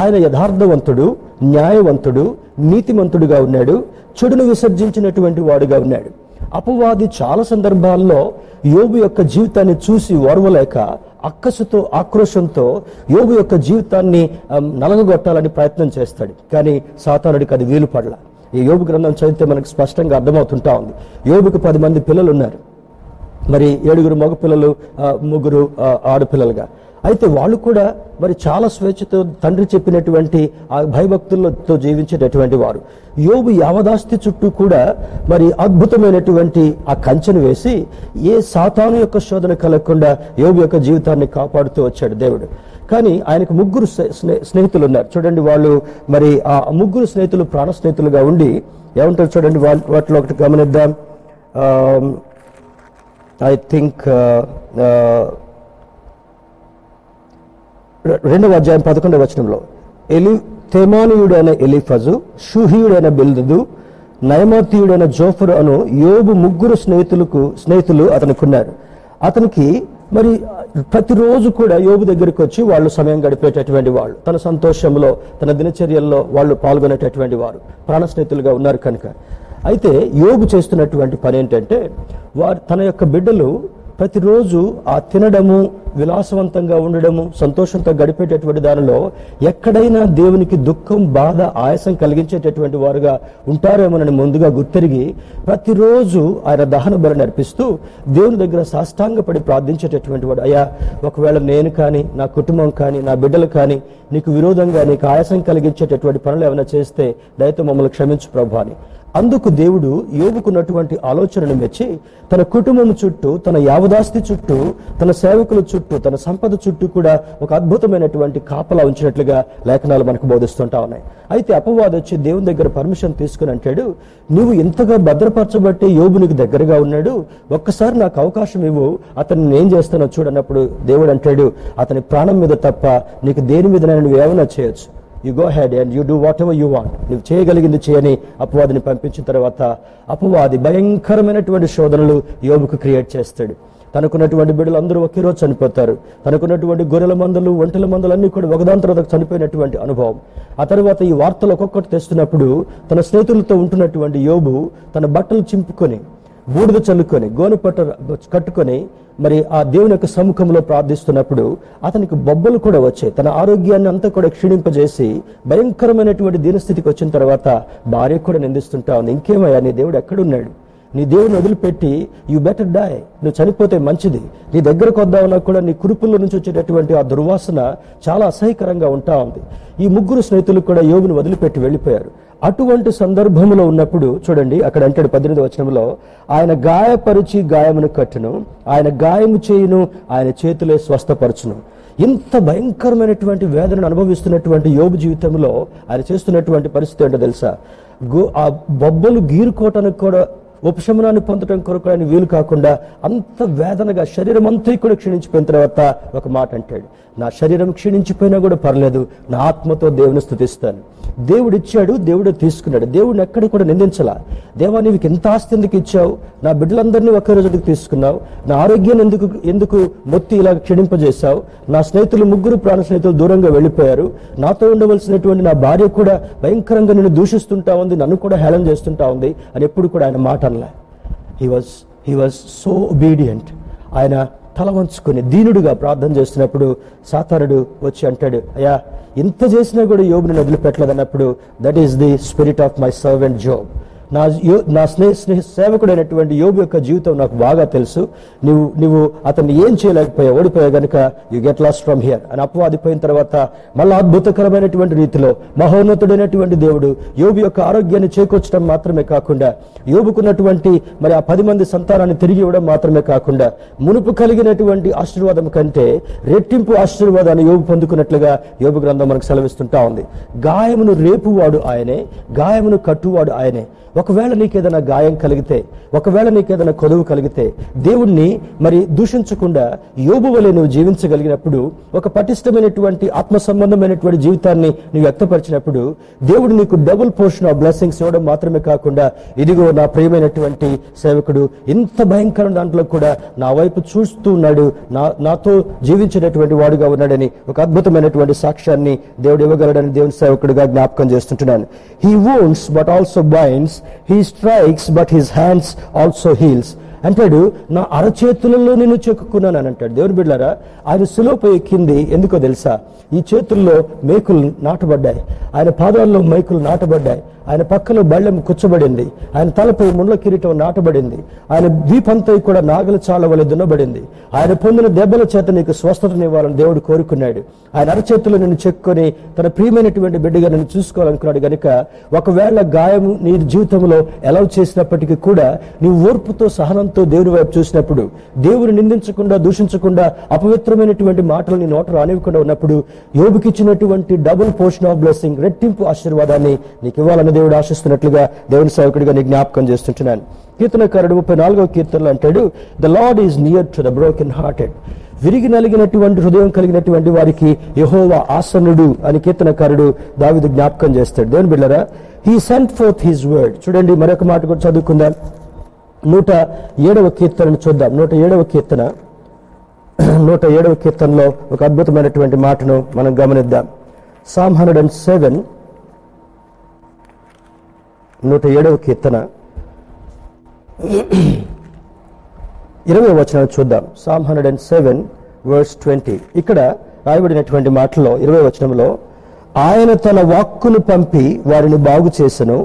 ఆయన యథార్థవంతుడు న్యాయవంతుడు నీతిమంతుడుగా ఉన్నాడు చెడును విసర్జించినటువంటి వాడుగా ఉన్నాడు. అపవాది చాలా సందర్భాల్లో యోగు యొక్క జీవితాన్ని చూసి ఓర్వలేక అక్కసుతో ఆక్రోశంతో యోగు యొక్క జీవితాన్ని నలగగొట్టాలని ప్రయత్నం చేస్తాడు. కానీ సాతానుడికి అది వీలు పడల ఈ యోగు గ్రంథం చదివితే మనకు స్పష్టంగా అర్థమవుతుంటా ఉంది. యోగుకు పది మంది పిల్లలు ఉన్నారు మరి ఏడుగురు మగపిల్లలు ముగ్గురు ఆడపిల్లలుగా. అయితే వాళ్ళు కూడా మరి చాలా స్వేచ్ఛతో తండ్రి చెప్పినటువంటి ఆ భయభక్తులతో జీవించేటటువంటి వారు. యోగు యావదాస్తి చుట్టూ కూడా మరి అద్భుతమైనటువంటి ఆ కంచెను వేసి ఏ సాతాను యొక్క శోధన కలగకుండా యోగు యొక్క జీవితాన్ని కాపాడుతూ వచ్చాడు దేవుడు. కానీ ఆయనకు ముగ్గురు స్నే- స్నే- స్నేహితులు ఉన్నారు చూడండి వాళ్ళు మరి ఆ ముగ్గురు స్నేహితులు ప్రాణ స్నేహితులుగా ఉండి ఏమంటారు చూడండి వాళ్ళ వాటిలో ఒకటి గమనిద్దాం. ఐ థింక్ uh, uh, రెండవ అధ్యాయం పదకొండవ వచనంలో ఎలి తెమానీయుడైన ఎలిఫజు షుహీయుడైన బిల్దుదు నయమాతీయుడైన జోఫరు అను యోబు ముగ్గురు స్నేహితులకు స్నేహితులు అతనుకున్నారు. అతనికి మరి ప్రతిరోజు కూడా యోబు దగ్గరికి వచ్చి వాళ్ళు సమయం గడిపేటటువంటి వాళ్ళు తన సంతోషంలో తన దినచర్యల్లో వాళ్ళు పాల్గొనేటటువంటి వారు ప్రాణ స్నేహితులుగా ఉన్నారు కనుక. అయితే యోగు చేస్తున్నటువంటి పని ఏంటంటే వారు తన యొక్క బిడ్డలు ప్రతిరోజు ఆ తినడము విలాసవంతంగా ఉండడము సంతోషంతో గడిపేటటువంటి దానిలో ఎక్కడైనా దేవునికి దుఃఖం బాధ ఆయాసం కలిగించేటటువంటి వారుగా ఉంటారేమోనని ముందుగా గుర్తెరిగి ప్రతిరోజు ఆయన దహన బలి నడిపిస్తూ దేవుని దగ్గర సాష్టాంగపడి ప్రార్థించేటటువంటి వాడు. అయ్యా ఒకవేళ నేను కానీ నా కుటుంబం కానీ నా బిడ్డలు కానీ నీకు విరోధంగా నీకు ఆయాసం కలిగించేటటువంటి పనులు ఏమైనా చేస్తే దయతో మమ్మల్ని క్షమించు ప్రభు అని. అందుకు దేవుడు యోగుకున్నటువంటి ఆలోచనను మెచ్చి తన కుటుంబం చుట్టూ తన యావదాస్తి చుట్టూ తన సేవకుల చుట్టూ తన సంపద చుట్టూ కూడా ఒక అద్భుతమైనటువంటి కాపలా ఉంచినట్లుగా లేఖనాలు మనకు బోధిస్తుంటా ఉన్నాయి. అయితే అపవాదం వచ్చి దేవుని దగ్గర పర్మిషన్ తీసుకుని అంటాడు నువ్వు ఇంతగా భద్రపరచబట్టి యోగు నీకు దగ్గరగా ఉన్నాడు ఒక్కసారి నాకు అవకాశం ఇవ్వు అతన్ని నేను చేస్తానో చూడన్నప్పుడు దేవుడు అంటాడు అతని ప్రాణం మీద తప్ప నీకు దేని మీద నువ్వు ఏమైనా చేయొచ్చు. You go head and you do whatever you want నువ్వు చేయగలిగింది చేయని అపవాదిని పంపించిన తర్వాత అపవాది భయంకరమైనటువంటి శోధనలు యోగుకు క్రియేట్ చేస్తాడు. తనకున్నటువంటి బిడ్డలు అందరూ ఒకే రోజు చనిపోతారు. తనకున్నటువంటి గొర్రెల మందలు ఒంటెల మందలు అన్ని కూడా ఒకదాని తర్వాత చనిపోయినటువంటి అనుభవం. ఆ తర్వాత ఈ వార్తలు ఒక్కొక్కటి తెస్తున్నప్పుడు తన స్నేహితులతో ఉంటున్నటువంటి యోబు తన బట్టలు చింపుకొని బూడిద చల్లుకొని గోనె పట్ట కట్టుకొని మరి ఆ దేవుని యొక్క సముఖంలో ప్రార్థిస్తున్నప్పుడు అతనికి బొబ్బలు కూడా వచ్చాయి. తన ఆరోగ్యాన్ని అంతా కూడా క్షీణింపజేసి భయంకరమైనటువంటి దీనస్థితికి వచ్చిన తర్వాత భార్య కూడా నిందిస్తుంటా ఉంది. ఇంకేమయ్యా నీ దేవుడు ఎక్కడున్నాడు? నీ దేవుని వదిలిపెట్టి యు బెటర్ డై నువ్వు చనిపోతే మంచిది. నీ దగ్గరకు వద్దామన్నా కూడా నీ కురుపుల నుంచి వచ్చేటటువంటి ఆ దుర్వాసన చాలా అసహ్యకరంగా ఉంటా ఉంది. ఈ ముగ్గురు స్నేహితులు కూడా యోగుని వదిలిపెట్టి వెళ్ళిపోయారు. అటువంటి సందర్భంలో ఉన్నప్పుడు చూడండి అక్కడ అంటాడు పద్దెనిమిది వచనంలో ఆయన గాయపరిచి గాయమును కట్టును ఆయన గాయము చేయును ఆయన చేతులే స్వస్థపరచును. ఇంత భయంకరమైనటువంటి వేదనను అనుభవిస్తున్నటువంటి యోగు జీవితంలో ఆయన చేస్తున్నటువంటి పరిస్థితి ఏంటో తెలుసా? గో ఆ బొబ్బలు గీరుకోవటానికి కూడా ఉపశమనాన్ని పొందడం కొరకు ఆయన వీలు కాకుండా అంత వేదనగా శరీరం అంతా కూడా క్షీణించిపోయిన తర్వాత ఒక మాట అంటాడు. నా శరీరం క్షీణించిపోయినా కూడా పర్లేదు నా ఆత్మతో దేవుని స్థుతిస్తాను. దేవుడు ఇచ్చాడు దేవుడు తీసుకున్నాడు. దేవుడిని ఎక్కడ కూడా నిందించలా. దేవా నీకు ఎంత ఆస్తి ఎందుకు ఇచ్చావు? నా బిడ్డలందరినీ ఒకే రోజుకి తీసుకున్నావు. నా ఆరోగ్యాన్ని ఎందుకు ఎందుకు మొత్తి ఇలా క్షీణింపజేశావు? నా స్నేహితులు ముగ్గురు ప్రాణ స్నేహితులు దూరంగా వెళ్ళిపోయారు. నాతో ఉండవలసినటువంటి నా భార్య కూడా భయంకరంగా నేను దూషిస్తుంటా ఉంది నన్ను కూడా హేళన చేస్తుంటా ఉంది అని ఎప్పుడు కూడా ఆయన మాట అనలే. He was he was so obedient ఆయన తల వంచుకొని దీనుడుగా ప్రార్థన చేస్తున్నప్పుడు సాతారుడు వచ్చి అంటాడు అయ్యా ఇంత చేసినా కూడా యోబుని వదిలిపెట్టలేదన్నప్పుడు that is the spirit of my servant Job నా యో నా స్నేహ స్నేహ సేవకుడైనటువంటి యోగు యొక్క జీవితం నాకు బాగా తెలుసు. నువ్వు నువ్వు అతన్ని ఏం చేయలేకపోయావు? ఓడిపోయావు గనుక you get lost from here అని అపవాదిపోయిన తర్వాత మళ్ళీ అద్భుతకరమైనటువంటి రీతిలో మహోన్నతుడైనటువంటి దేవుడు యోగు యొక్క ఆరోగ్యాన్ని చేకూర్చడం మాత్రమే కాకుండా యోగుకున్నటువంటి మరి ఆ పది మంది సంతానాన్ని తిరిగి ఇవ్వడం మాత్రమే కాకుండా మునుపు కలిగినటువంటి ఆశీర్వాదం కంటే రెట్టింపు ఆశీర్వాదాన్ని యోగు పొందుకున్నట్లుగా యోగు గ్రంథం మనకు సెలవిస్తుంటా ఉంది. గాయమును రేపువాడు ఆయనే గాయమును కట్టువాడు ఆయనే. ఒకవేళ నీకేదైనా గాయం కలిగితే ఒకవేళ నీకేదైనా కొదువు కలిగితే దేవుణ్ణి మరి దూషించకుండా యోబు వలె నువ్వు జీవించగలిగినప్పుడు ఒక పటిష్టమైనటువంటి ఆత్మ సంబంధమైనటువంటి జీవితాన్ని నువ్వు వ్యక్తపరిచినప్పుడు దేవుడు నీకు డబుల్ పోర్షన్ ఆఫ్ బ్లెస్సింగ్స్ ఇవ్వడం మాత్రమే కాకుండా ఇదిగో నా ప్రియమైనటువంటి సేవకుడు ఇంత భయంకరం దాంట్లో కూడా నా వైపు చూస్తూ ఉన్నాడు నా నాతో జీవించినటువంటి వాడుగా ఉన్నాడని ఒక అద్భుతమైనటువంటి సాక్ష్యాన్ని దేవుడు ఇవ్వగలడని దేవుని సేవకుడిగా జ్ఞాపకం చేస్తుంటున్నాను. He wounds but also binds he strikes but his hands also heals అంటాడు నా అరచేతులలో నేను చెక్కుకున్నాను అని అంటాడు. దేవుని బిడ్డారా ఆయన సులువుపై ఎక్కింది. ఎందుకో తెలుసా? ఈ చేతుల్లో మేకులు నాటబడ్డాయి. ఆయన పాదాల్లో మేకులు నాటబడ్డాయి. ఆయన పక్కన బళ్ళెం కూర్చోబడింది. ఆయన తలపై ముండ్ల కిరీటం నాటబడింది. ఆయన ద్వీపంతో కూడా నాగల చాల వలె దున్నబడింది. ఆయన పొందిన దెబ్బల చేత నీకు స్వస్థతనివ్వాలని దేవుడు కోరుకున్నాడు. ఆయన అరచేతులు నిన్ను చెక్కుని తన ప్రియమైనటువంటి బిడ్డగా నిన్ను చూసుకోవాలనుకున్నాడు గనుక ఒకవేళ గాయం నీ జీవితంలో ఎలా చేసినప్పటికీ కూడా నీవు ఓర్పుతో సహనంతో దేవుని వైపు చూసినప్పుడు దేవుని నిందించకుండా దూషించకుండా అపవిత్రమైనటువంటి మాటలు నీ నోట రానివ్వకుండా ఉన్నప్పుడు యోబుకిచ్చినటువంటి డబుల్ పోర్షన్ ఆఫ్ బ్లెస్సింగ్ రెట్టింపు ఆశీర్వాదాన్ని నీకు ఇవ్వాలని దేవుడు ఆశిస్తున్నట్లుగా దేవుని సేవకుడిగా నీ జ్ఞాపకం చేస్తుంటున్నాను. కీర్తనకారుడు ముప్పై నాలుగవ కీర్తనలో అంటాడు the Lord is near to the broken hearted విరిగి నలిగినటువంటి హృదయం కలిగినటువంటి వారికి యహోవా ఆసనుడు అని కీర్తనకారుడు దావిదు జ్ఞాపకం చేస్తాడు. దేవుని బిళ్ళరా he sent forth his word చూడండి మరొక మాట కూడా చదువుకుందాం. నూట ఏడవ కీర్తనను చూద్దాం. నూట ఏడవ కీర్తన. నూట ఏడవ కీర్తనలో ఒక అద్భుతమైనటువంటి మాటను మనం గమనిద్దాం. సామ్ హండ్రెడ్ అండ్ సెవెన్ నూట ఏడవ కీర్తన. ఇరవై వచనాలు చూద్దాం. Psalm hundred and seven verse twenty ఇక్కడ రాయబడినటువంటి మాటలో ఇరవై వచనంలో ఆయన తన వాక్కును పంపి వారిని బాగు చేసెను.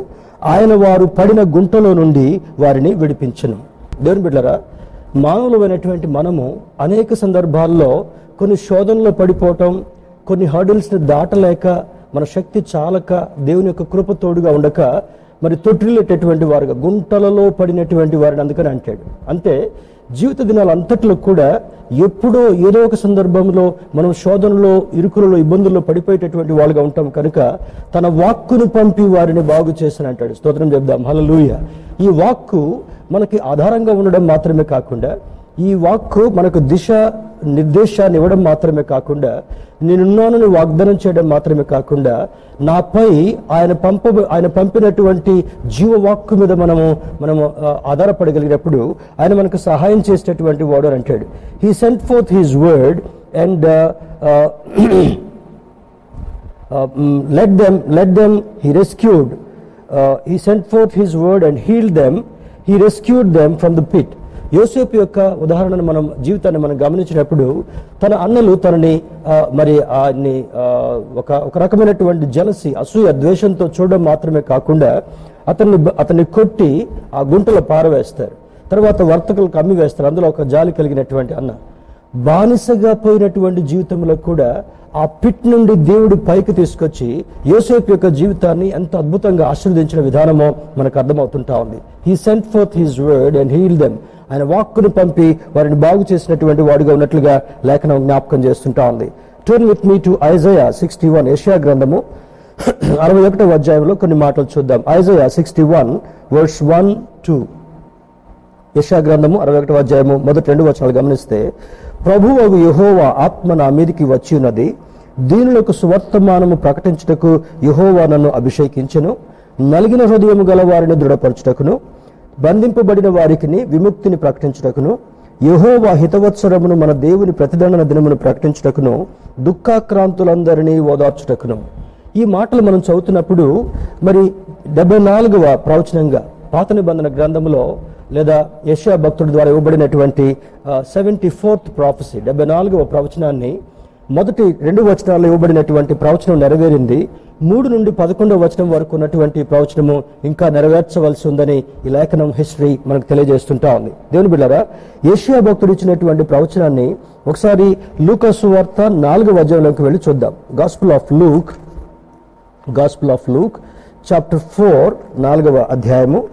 ఆయన వారు పడిన గుంటలో నుండి వారిని విడిపించను. దేవుని బిడ్డరా మానవులమైనటువంటి మనము అనేక సందర్భాల్లో కొన్ని శోధనలో పడిపోవటం కొన్ని హర్డిల్స్ని దాటలేక మన శక్తి చాలక దేవుని యొక్క కృప తోడుగా ఉండక మరి తొట్టిల్లేటటువంటి వారుగా గుంటలలో పడినటువంటి వారిని అందుకని అంటాడు. అంతే జీవిత దినాలు అంతట్లో కూడా ఎప్పుడో ఏదో ఒక సందర్భంలో మనం శోధనలో ఇరుకులలో ఇబ్బందుల్లో పడిపోయేటటువంటి వాళ్ళుగా ఉంటాం కనుక తన వాక్కును పంపి వారిని బాగు చేసిన అంటాడు. స్తోత్రం చెప్దాం. హలలుయ ఈ వాక్కు మనకి ఆధారంగా ఉండడం మాత్రమే కాకుండా ఈ వాక్కు మనకు దిశ నిర్దేశాన్ని ఇవ్వడం మాత్రమే కాకుండా నేనున్నానని వాగ్దానం చేయడం మాత్రమే కాకుండా నాపై ఆయన పంప ఆయన పంపినటువంటి జీవవాక్కు మీద మనము మనము ఆధారపడగలిగినప్పుడు ఆయన మనకు సహాయం చేసేటటువంటి వాడు అని అంటాడు. He sent forth his word and let them let them he rescued he sent forth forth word and heal them he rescued them from the pit యోసేపు యొక్క ఉదాహరణను మనం జీవితాన్ని మనం గమనించినప్పుడు తన అన్నలు తనని మరి ఆయన్ని ఆ, ఒక ఒక రకమైనటువంటి జలసి అసూయ ద్వేషంతో చూడడం మాత్రమే కాకుండా అతన్ని అతన్ని కొట్టి ఆ గుంటలో పారవేస్తారు. తర్వాత వర్తకులు కమ్మి వేస్తారు. అందులో ఒక జాలి కలిగినటువంటి అన్న. బానిసగా పోయినటువంటి జీవితంలో కూడా ఆ పిట్ నుండి దేవుడు పైకి తీసుకొచ్చి యోసేపు యొక్క జీవితాన్ని ఎంత అద్భుతంగా ఆశీర్వదించిన విధానమో మనకు అర్థమవుతుంటా ఉంది. He sent forth his word and heal them ఆయన వాక్కును పంపి వారిని బాగు చేసినటువంటి వాడుగా ఉన్నట్లుగా లేఖనం జ్ఞాపకం చేస్తుంటా ఉంది. Turn with me to Isaiah sixty one Asia గ్రంథము *clears throat* అరవై ఒకటో అధ్యాయంలో కొన్ని మాటలు చూద్దాం. Isaiah sixty one verse one two యశా గ్రంథము అరవై ఒకటో అధ్యాయము మొదటి రెండు వచనాలు గమనిస్తే ప్రభువు యహోవా ఆత్మ నా మీదికి వచ్చి ఉన్నది. దీనులకు సువర్తమానము ప్రకటించుటకు యహోవా నన్ను అభిషేకించను. నలిగిన హృదయము గల వారిని దృఢపరచుటకును. బంధింపబడిన వారికి విముక్తిని ప్రకటించుటకును యహోవా హితవత్సరమును మన దేవుని ప్రతిదండన దినమును ప్రకటించుటకును దుఃఖాక్రాంతులందరినీ ఓదార్చుటకును. ఈ మాటలు మనం చదువుతున్నప్పుడు మరి డెబ్బై నాలుగవ ప్రవచనంగా పాత నిబంధన గ్రంథంలో లేదా యశా భక్తుడి ద్వారా ఇవ్వబడినటువంటి సెవెంటీ ఫోర్త్ ప్రాఫెసీ డెబ్బై నాలుగవ ప్రవచనాన్ని మొదటి రెండు వచనాల్లో ఇవ్వబడినటువంటి ప్రవచనం నెరవేరింది. మూడు నుండి పదకొండవ వచనం వరకు ఉన్నటువంటి ప్రవచనము ఇంకా నెరవేర్చవలసి ఉందని ఈ లేఖనం హిస్టరీ మనకు తెలియజేస్తుంటా ఉంది. దేవుని బిళ్ళరా ఏషియా భక్తుడు ఇచ్చినటువంటి ప్రవచనాన్ని ఒకసారి లూకసు వార్త నాలుగవ అధ్యాయంలోకి వెళ్ళి చూద్దాం. Gospel of Luke gospel of Luke chapter four నాలుగవ అధ్యాయము.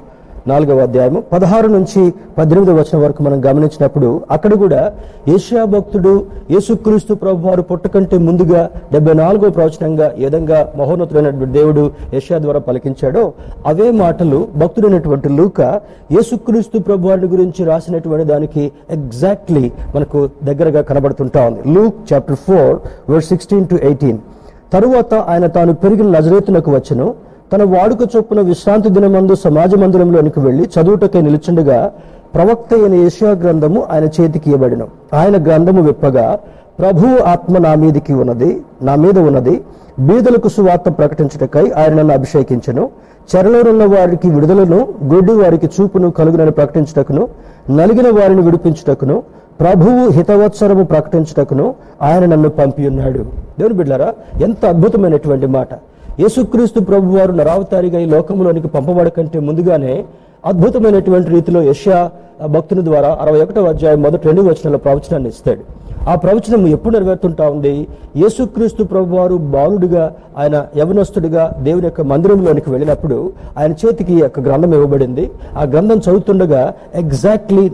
నాలుగవ అధ్యాయము పదహారు నుంచి పద్దెనిమిది వచ్చిన వరకు మనం గమనించినప్పుడు అక్కడ కూడా ఏషియా భక్తుడు యేసుక్రీస్తు ప్రభు వారు పుట్టకంటే ముందుగా డెబ్బై నాలుగో ప్రవచనంగా ఏ విధంగా మహోన్నతుడైనటువంటి దేవుడు ఏషియా ద్వారా పలికించాడో అవే మాటలు భక్తుడైనటువంటి లూక యేసుక్రీస్తు ప్రభు వారి గురించి రాసినటువంటి దానికి ఎగ్జాక్ట్లీ మనకు దగ్గరగా కనబడుతుంటా ఉంది. Luke chapter four verse sixteen to eighteen. తరువాత ఆయన తాను పెరిగిన నజరేతునకు వచ్చను. తన వాడుక చొప్పున విశ్రాంతి దినమందు సమాజ మందిరంలోనికి వెళ్ళి చదువుటకై నిలుచుండగా ప్రవక్త అయిన ఏషియా గ్రంథము ఆయన చేతికి ఇవ్వబడిన. ఆయన గ్రంథము విప్పగా ప్రభువు ఆత్మ నా మీదికి ఉన్నది నా మీద ఉన్నది బీదలకు సువార్త ప్రకటించుటకై ఆయన నన్ను అభిషేకించను. చెరలోనున్న వారికి విడుదలను గుడ్డి వారికి చూపును కలుగునని ప్రకటించుటకును నలిగిన వారిని విడిపించుటకును ప్రభువు హితవత్సరము ప్రకటించుటకును ఆయన నన్ను పంపి ఉన్నాడు దేవుని బిడ్డారా ఎంత అద్భుతమైనటువంటి మాట. యేసుక్రీస్తు ప్రభు వారు నరావతారిగా ఈ లోకంలోనికి పంపబడకంటే ముందుగానే అద్భుతమైనటువంటి రీతిలో యష్యా భక్తుని ద్వారా అరవై ఒకటో అధ్యాయం మొదటి రెండు వచనాల ప్రవచనాన్ని ఇస్తాడు. ఆ ప్రవచనం ఎప్పుడు నెరవేరుతుంటా ఉంది? యేసుక్రీస్తు ప్రభు వారు బాలుడిగా ఆయన యవనస్తుడిగా దేవుని యొక్క మందిరంలోనికి వెళ్ళినప్పుడు ఆయన చేతికి యొక్క గ్రంథం ఇవ్వబడింది. ఆ గ్రంథం చదువుతుండగా ఎగ్జాక్ట్లీ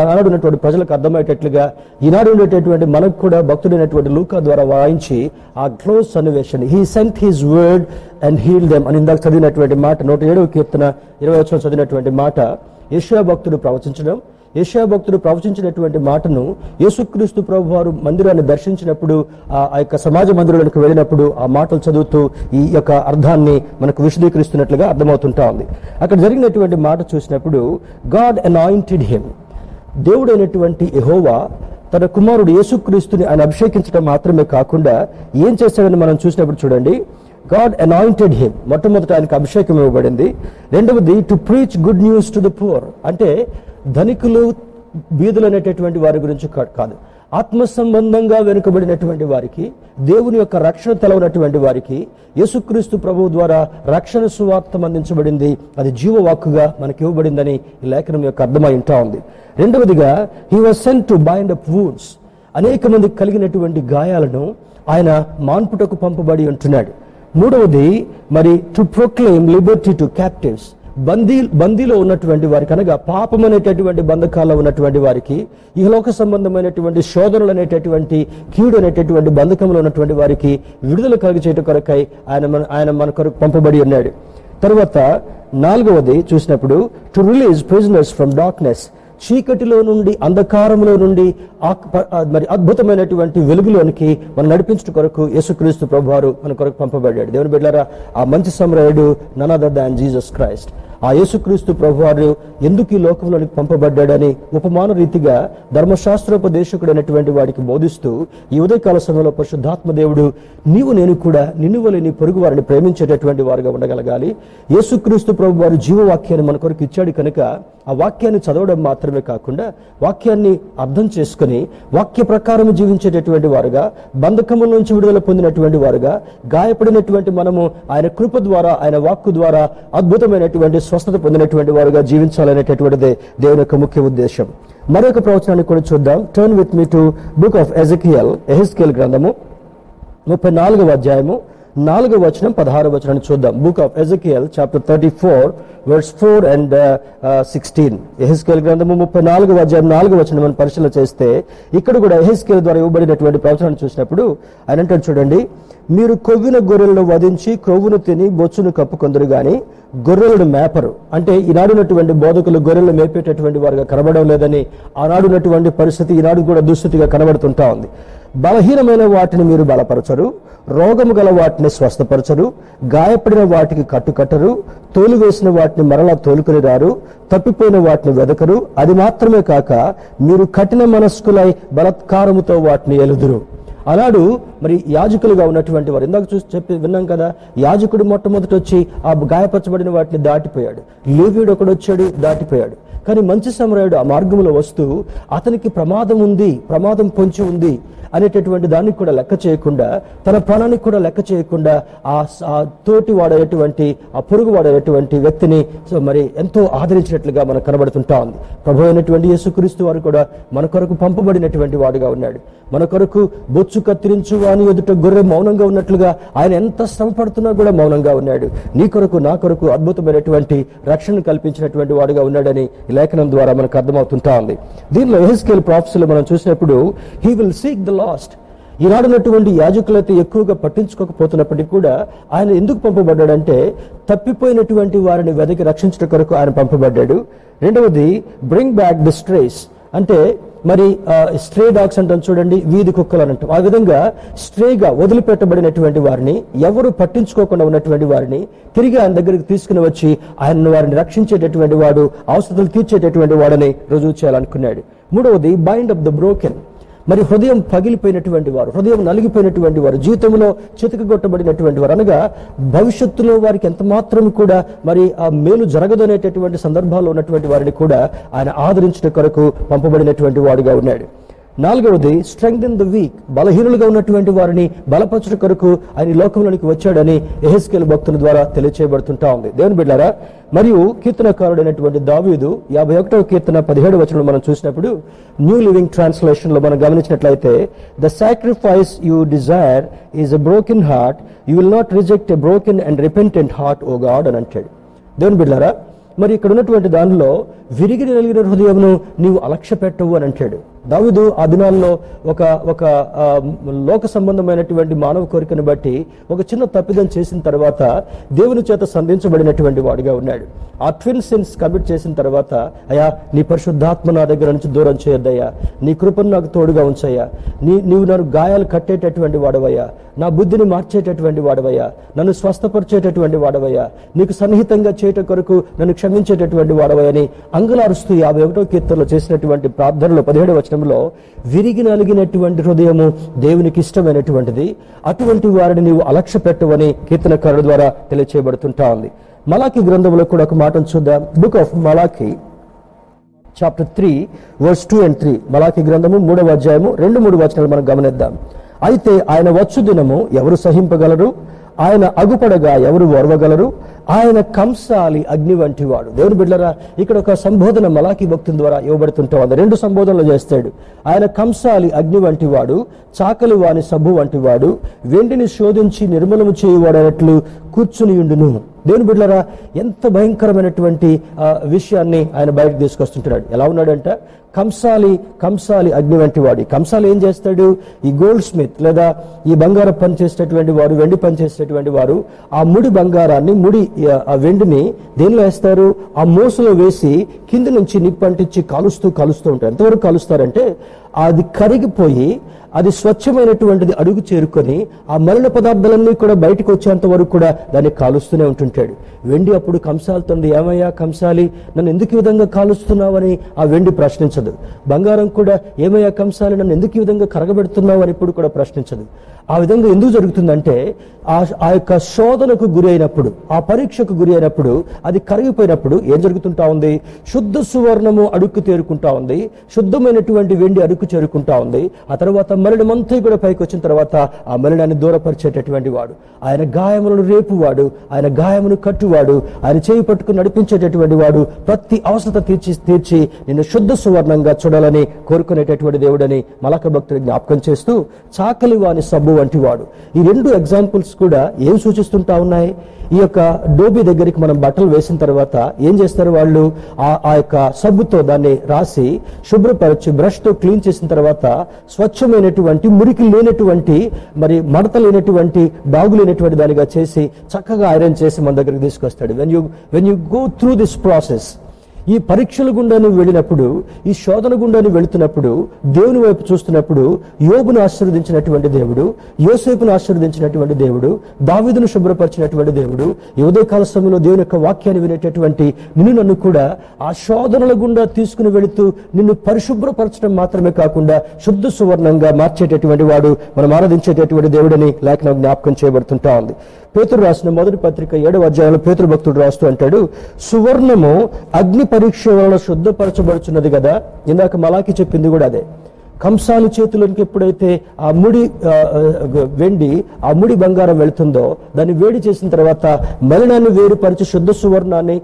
ఆనాడు ఉన్నటువంటి ప్రజలకు అర్థమయ్యేటట్లుగా ఈనాడు ఉండేటటువంటి మనకు కూడా భక్తుడైనటువంటి లూకా ద్వారా వాయించి ఆ close సన్నివేషన్ he sent his word and heal them అని ఇందాక చదివినటువంటి మాట నూట ఏడవ కీర్తన ఇరవై వచ్చిన చదివినటువంటి మాట యెషయా భక్తుడు ప్రవచించడం యెషయా భక్తుడు ప్రవచించినటువంటి మాటను యేసుక్రీస్తు ప్రభు వారు మందిరాన్ని దర్శించినప్పుడు ఆ యొక్క సమాజ మందిరంలోకి వెళ్ళినప్పుడు ఆ మాటలు చదువుతూ ఈ యొక్క అర్థాన్ని మనకు విశదీకరిస్తున్నట్లుగా అర్థమవుతుంటా ఉంది. అక్కడ జరిగినటువంటి మాట చూసినప్పుడు గాడ్ అనాయింటెడ్ హిమ్. దేవుడైనటువంటి యహోవా తన కుమారుడు యేసుక్రీస్తుని ఆయన అభిషేకించడం మాత్రమే కాకుండా ఏం చేశాడని మనం చూసినప్పుడు చూడండి గాడ్ అనాయింటెడ్ హిమ్ మొట్టమొదట ఆయనకు అభిషేకం ఇవ్వబడింది. రెండవది to preach good news to the poor అంటే ధనికులు బీదులు అనేటటువంటి వారి గురించి కా- కాదు. ఆత్మ సంబంధంగా వెనుకబడినటువంటి వారికి దేవుని యొక్క రక్షణ తెలవనటువంటి వారికి యేసుక్రీస్తు ప్రభువు ద్వారా రక్షణ సువార్తం అందించబడింది. అది జీవవాక్కుగా మనకి ఇవ్వబడిందని ఈ లేఖనం యొక్క అర్థమై ఉంటా ఉంది. రెండవదిగా he was sent to bind up wounds అనేక మందికి కలిగినటువంటి గాయాలను ఆయన మాన్పుటకు పంపబడి ఉంటున్నాడు. మూడవది మరి to proclaim liberty to captives బందీ బందీలో ఉన్నటువంటి వారికి అనగా పాపం అనేటటువంటి బంధకాల్లో ఉన్నటువంటి వారికి ఇహలోక సంబంధమైనటువంటి శోధనలు అనేటటువంటి కీడు అనేటటువంటి బంధకంలో ఉన్నటువంటి వారికి విడుదల కలిగచేయట కొరకై ఆయన మన ఆయన మన కొరకు పంపబడి ఉన్నాడు. తర్వాత నాలుగవది చూసినప్పుడు to release prisoners from darkness చీకటిలో నుండి అంధకారంలో నుండి మరి అద్భుతమైనటువంటి వెలుగులోనికి మనం నడిపించడం కొరకు యేసుక్రీస్తు ప్రభువారు మన కొరకు పంపబడ్డాడు. దేవుని బిడ్డారా ఆ మంచి సమరయుడు నన్ దాన్ జీసస్ క్రైస్ట్. ఆ యేసుక్రీస్తు ప్రభువారు ఎందుకు ఈ లోకంలోనికి పంపబడ్డాడని ఉపమాన రీతిగా ధర్మశాస్త్రోపదేశకుడైనటువంటి వాడికి బోధిస్తూ ఈ ఉదయకాల సమయంలో పరిశుద్ధాత్మ దేవుడు నీవు నేను కూడా నిన్ను వలె నీ పొరుగు వారిని ప్రేమించేటటువంటి వారుగా ఉండగలగాలి. యేసుక్రీస్తు ప్రభు వారు జీవవాక్యాన్ని మన కొరకు ఇచ్చాడు కనుక ఆ వాక్యాన్ని చదవడం మాత్రమే మాత్రమే కాకుండా వాక్యాన్ని అర్థం చేసుకుని వాక్య ప్రకారం జీవించేటటువంటి వారుగా బంధకముల నుంచి విడుదల పొందినటువంటి వారుగా గాయపడినటువంటి మనము ఆయన కృప ద్వారా ఆయన వాక్కు ద్వారా అద్భుతమైనటువంటి స్వస్థత పొందినటువంటి వారుగా జీవించాలనేటటువంటిదే దేవుని యొక్క ముఖ్య ఉద్దేశం. మరొక ప్రవచనాన్ని కూడా చూద్దాం. Turn with me to book of Ezekiel ఎహిస్కేల్ గ్రంథము ముప్పై నాలుగవ అధ్యాయము నాలుగు వచనం పదహారు వచనాన్ని చూద్దాం. Book of Ezekiel chapter thirty four verse four and sixteen ఎహెస్కేల్ గ్రంథము ముప్పై నాలుగు అధ్యాయం నాలుగు వచనం మనం పరిశీలన చేస్తే ఇక్కడ కూడా ఎహెస్కేల్ ద్వారా ఇవ్వబడినటువంటి ప్రవచనాన్ని చూసినప్పుడు ఆయన అంటాడు చూడండి మీరు కొవ్విన గొర్రెలను వధించి క్రొవ్వును తిని బొచ్చును కప్పుకొందరు గాని గొర్రెలను మేపరు. అంటే ఈనాడున్నటువంటి బోధకులు గొర్రెలు మేపేటటువంటి వారుగా కనబడడం లేదని ఆనాడున్నటువంటి పరిస్థితి ఈనాడు కూడా దుస్థితిగా కనబడుతుంటా ఉంది. బలహీనమైన వాటిని మీరు బలపరచరు రోగము గల వాటిని స్వస్థపరచరు గాయపడిన వాటికి కట్టుకట్టరు తోలు వేసిన వాటిని మరలా తోలుకుని రారు తప్పిపోయిన వాటిని వెదకరు అది మాత్రమే కాక మీరు కఠిన మనస్కులై బలత్కారముతో వాటిని ఎలుదురు. అలాడు మరి యాజకులుగా ఉన్నటువంటి వారు ఇందాక చూసి చెప్పి విన్నాం కదా యాజకుడు మొట్టమొదటి వచ్చి ఆ గాయపరచబడిన వాటిని దాటిపోయాడు. లేవ్యుడు ఒకడు వచ్చాడు దాటిపోయాడు. కానీ మంచి సమరాయుడు ఆ మార్గంలో వస్తూ అతనికి ప్రమాదం ఉంది ప్రమాదం పొంచి ఉంది అనేటటువంటి దానికి కూడా లెక్క చేయకుండా తన ప్రాణానికి కూడా లెక్క చేయకుండా ఆ తోటి వాడేటువంటి ఆ పొరుగు వాడేటువంటి వ్యక్తిని సో మరి ఎంతో ఆదరించినట్లుగా మనకు కనబడుతుంటా ఉంది. ప్రభు అయినటువంటి యేసుక్రీస్తు వారు కూడా మన కొరకు పంపబడినటువంటి వాడుగా ఉన్నాడు. మన కొరకు బొచ్చు కత్తిరించు అని ఎదుట గొర్రె మౌనంగా ఉన్నట్లుగా ఆయన ఎంత శ్రమ పడుతున్నా కూడా మౌనంగా ఉన్నాడు. నీ కొరకు నా కొరకు అద్భుతమైనటువంటి రక్షణ కల్పించినటువంటి వాడుగా ఉన్నాడని ఈ లేఖనం ద్వారా మనకు అర్థమవుతుంటా ఉంది. దీనిలో ఎహెస్కేల్ ప్రాఫ్స్లో మనం చూసినప్పుడు he will seek the lost ఈనాడున్నటువంటి యాజకులైతే ఎక్కువగా పట్టించుకోకపోతున్నప్పటికీ కూడా ఆయన ఎందుకు పంపబడ్డాడంటే తప్పిపోయినటువంటి వారిని వెదకి రక్షించడం కొరకు ఆయన పంపబడ్డాడు. రెండవది బ్రింగ్ బ్యాక్ ది స్ట్రేస్ అంటే మరి స్ట్రే డాగ్స్ అంటాం చూడండి వీధి కుక్కలు అని ఆ విధంగా స్ట్రేగా వదిలిపెట్టబడినటువంటి వారిని ఎవరు పట్టించుకోకుండా ఉన్నటువంటి వారిని తిరిగి ఆయన దగ్గరికి తీసుకుని వచ్చి ఆయన వారిని రక్షించేటటువంటి వాడు అవసరాలు తీర్చేటటువంటి వాడని రుజువు చేయాలనుకున్నాడు. మూడవది బైండ్ ఆఫ్ ద బ్రోకెన్ మరి హృదయం పగిలిపోయినటువంటి వారు హృదయం నలిగిపోయినటువంటి వారు జీవితంలో చితకగొట్టబడినటువంటి వారు అనగా భవిష్యత్తులో వారికి ఎంత మాత్రం కూడా మరి ఆ మేలు జరగదు అనేటటువంటి సందర్భాల్లో ఉన్నటువంటి వారిని కూడా ఆయన ఆదరించిన కొరకు పంపబడినటువంటి వాడుగా ఉన్నాడు. నాలుగవది స్ట్రెంగ్త్ ఇన్ ద వీక్ బలహీనులుగా ఉన్నటువంటి వారిని బలపరచడం కొరకు ఆయన లోకంలోనికి వచ్చాడని ఎహెస్కేల్ భక్తుల ద్వారా తెలియచేయబడుతుంటా ఉంది. దేవుని బిడ్డారా మరియు కీర్తనకారుడైనటువంటి దావీదు యాభై ఒకటవ కీర్తన పదిహేడు వచనంలో మనం చూసినప్పుడు న్యూ లివింగ్ ట్రాన్స్లేషన్లో మనం గమనించినట్లయితే the sacrifice you desire is a broken heart you will not reject a broken and repentant heart O God అని అంటాడు. దేవుని బిడ్డారా మరి ఇక్కడ ఉన్నటువంటి దానిలో విరిగి నలిగిన హృదయమును నీవు అలక్ష్య పెట్టవు అని అంటాడు. దావిదు ఆ దినాల్లో ఒక ఒక లోక సంబంధమైనటువంటి మానవ కోరికను బట్టి ఒక చిన్న తప్పిదం చేసిన తర్వాత దేవుని చేత సంధించబడినటువంటి వాడిగా ఉన్నాడు. ఆ ట్విన్ సిన్స్ కమిట్ చేసిన తర్వాత అయ్యా నీ పరిశుద్ధాత్మ నా దగ్గర నుంచి దూరం చేయొద్దయ్యా. నీ కృపను నాకు తోడుగా ఉంచయ్యా. నీ నీవు నన్ను గాయాలు కట్టేటటువంటి వాడవయ్యా. నా బుద్ధిని మార్చేటటువంటి వాడవయ్యా. నన్ను స్వస్థపరిచేటటువంటి వాడవయ్యా. నీకు సన్నిహితంగా చేయట కొరకు నన్ను క్షమించేటటువంటి వాడవయ్యని అంగులారుస్తూ యాభై ఒకటో కీర్తనలో చేసినటువంటి ప్రార్థనలో పదిహేడు వచనంలో విరిగి నలిగినటువంటి హృదయము దేవునికి ఇష్టమైనటువంటిది. అటువంటి వారిని నీవు అలక్ష్య పెట్టవని కీర్తనకారుల ద్వారా తెలియచేయబడుతుంటా ఉంది మలాకి గ్రంథంలో కూడా ఒక మాటను చూద్దాం. Book of Malachi chapter three verse two and three Malachi గ్రంథము మూడవ అధ్యాయము రెండు మూడు వచనాలు మనం గమనిద్దాం. అయితే ఆయన వచ్చు దినము ఎవరు సహింపగలరు? ఆయన అగుపడగా ఎవరు ఓర్వగలరు? ఆయన కంసాలి అగ్ని వంటి వాడు. దేవుని బిడ్డరా ఇక్కడ ఒక సంబోధన మలాకి భక్తుల ద్వారా ఇవ్వబడుతుంటా ఉంది. రెండు సంబోధనలు చేస్తాడు. ఆయన కంసాలి అగ్ని వంటి వాడు చాకలి వాని సబ్బు వంటి వాడు వెండిని శోధించి నిర్మూలము చేయువాడనట్లు కూర్చుని ఉండును. దేవుని బిడ్డరా ఎంత భయంకరమైనటువంటి విషయాన్ని ఆయన బయటకు తీసుకొస్తుంటున్నాడు ఎలా ఉన్నాడంట? కంసాలి కంసాలి అగ్ని వంటి వాడు. కంసాలి ఏం చేస్తాడు? ఈ గోల్డ్ స్మిత్ లేదా ఈ బంగారం పని చేసేటటువంటి వారు వెండి పని చేసేటటువంటి వారు ఆ ముడి బంగారాన్ని ముడి ఆ, వెండిని దేనిలో వేస్తారు? ఆ మోసలో వేసి కింద నుంచి నిప్పు అంటించి కలుస్తూ ఉంటారు. ఎంతవరకు కలుస్తారంటే అది కరిగిపోయి అది స్వచ్ఛమైనటువంటిది అడుగు చేరుకొని ఆ మరణ పదార్థాలన్నీ కూడా బయటకు వచ్చేంత వరకు కూడా దాన్ని కాలుస్తూనే ఉంటుంటాడు. వెండి అప్పుడు కంసాలుతుంది ఏమయ్యా కంసాలి నన్ను ఎందుకు ఈ విధంగా కాలుస్తున్నావని? ఆ వెండి ప్రశ్నించదు. బంగారం కూడా ఏమయ్యా కంసాలి నన్ను ఎందుకు ఈ విధంగా కరగబెడుతున్నావు? అని ఇప్పుడు కూడా ప్రశ్నించదు. ఆ విధంగా ఎందుకు జరుగుతుందంటే ఆ ఆ యొక్క శోధనకు గురి అయినప్పుడు ఆ పరీక్షకు గురి అయినప్పుడు అది కరిగిపోయినప్పుడు ఏం జరుగుతుంటా ఉంది? శుద్ధ సువర్ణము అడుక్కు తేరుకుంటా ఉంది. శుద్ధమైనటువంటి వెండి అడుక్కు చేరుకుంటా ఉంది. ఆ తర్వాత మరణమంతా కూడా పైకి వచ్చిన తర్వాత ఆ మరణాన్ని దూరపరిచేటటువంటి వాడు. ఆయన గాయములను రేపువాడు ఆయన గాయమును కట్టువాడు ఆయన చేయి పట్టుకుని నడిపించేటటువంటి వాడు ప్రతి అవసరత తీర్చి తీర్చి నిన్ను శుద్ధ సువర్ణంగా చూడాలని కోరుకునేటటువంటి దేవుడని మలక భక్తుడు జ్ఞాపకం చేస్తూ చాకలి వాని సబ్బు వంటి వాడు ఈ రెండు ఎగ్జాంపుల్స్ కూడా ఏం సూచిస్తుంటా ఉన్నాయి? ఈ యొక్క డోబీ దగ్గరికి మనం బట్టలు వేసిన తర్వాత ఏం చేస్తారు వాళ్ళు? ఆ ఆ యొక్క సబ్బుతో దాన్ని రాసి శుభ్రపరచి బ్రష్తో క్లీన్ చేసిన తర్వాత స్వచ్ఛమైనటువంటి మురికి లేనటువంటి మరి మడత లేనటువంటి డాగు లేనటువంటి దానిగా చేసి చక్కగా ఐరన్ చేసి మన దగ్గరికి తీసుకొస్తాడు. When you when you go through this process ఈ పరీక్షల గుండా నువ్వు వెళ్ళినప్పుడు ఈ శోధన గుండా నువ్వు వెళుతున్నప్పుడు దేవుని వైపు చూస్తున్నప్పుడు యోగును ఆశీర్వదించినటువంటి దేవుడు యోసేపును ఆశీర్వదించినటువంటి దేవుడు దావిదును శుభ్రపరిచినటువంటి దేవుడు ఈ ఉదయకాల సమయంలో దేవుని యొక్క వాక్యాన్ని వినేటటువంటి నిన్ను నన్ను కూడా ఆ శోధనల గుండా తీసుకుని వెళుతూ నిన్ను పరిశుభ్రపరచడం మాత్రమే కాకుండా శుద్ధ సువర్ణంగా మార్చేటటువంటి వాడు మనం ఆరాధించేటటువంటి దేవుడని లేఖనం జ్ఞాపకం చేయబడుతుంటా ఉంది. పేతురు రాసిన మొదటి పత్రిక ఏడవ అధ్యాయంలో పేతురు భక్తుడు రాస్తూ అంటాడు సువర్ణము అగ్ని పరీక్ష వలన శుద్ధపరచబడుచున్నది కదా? ఇందాక మలాకి చెప్పింది కూడా అదే. కంసాలు చేతిలోనికి ఎప్పుడైతే ఆ ముడి వెండి ఆ ముడి బంగారం వెళుతుందో దాన్ని వేడి చేసిన తర్వాత మలినాన్ని వేరుపరిచి శుద్ధ సువర్ణాన్ని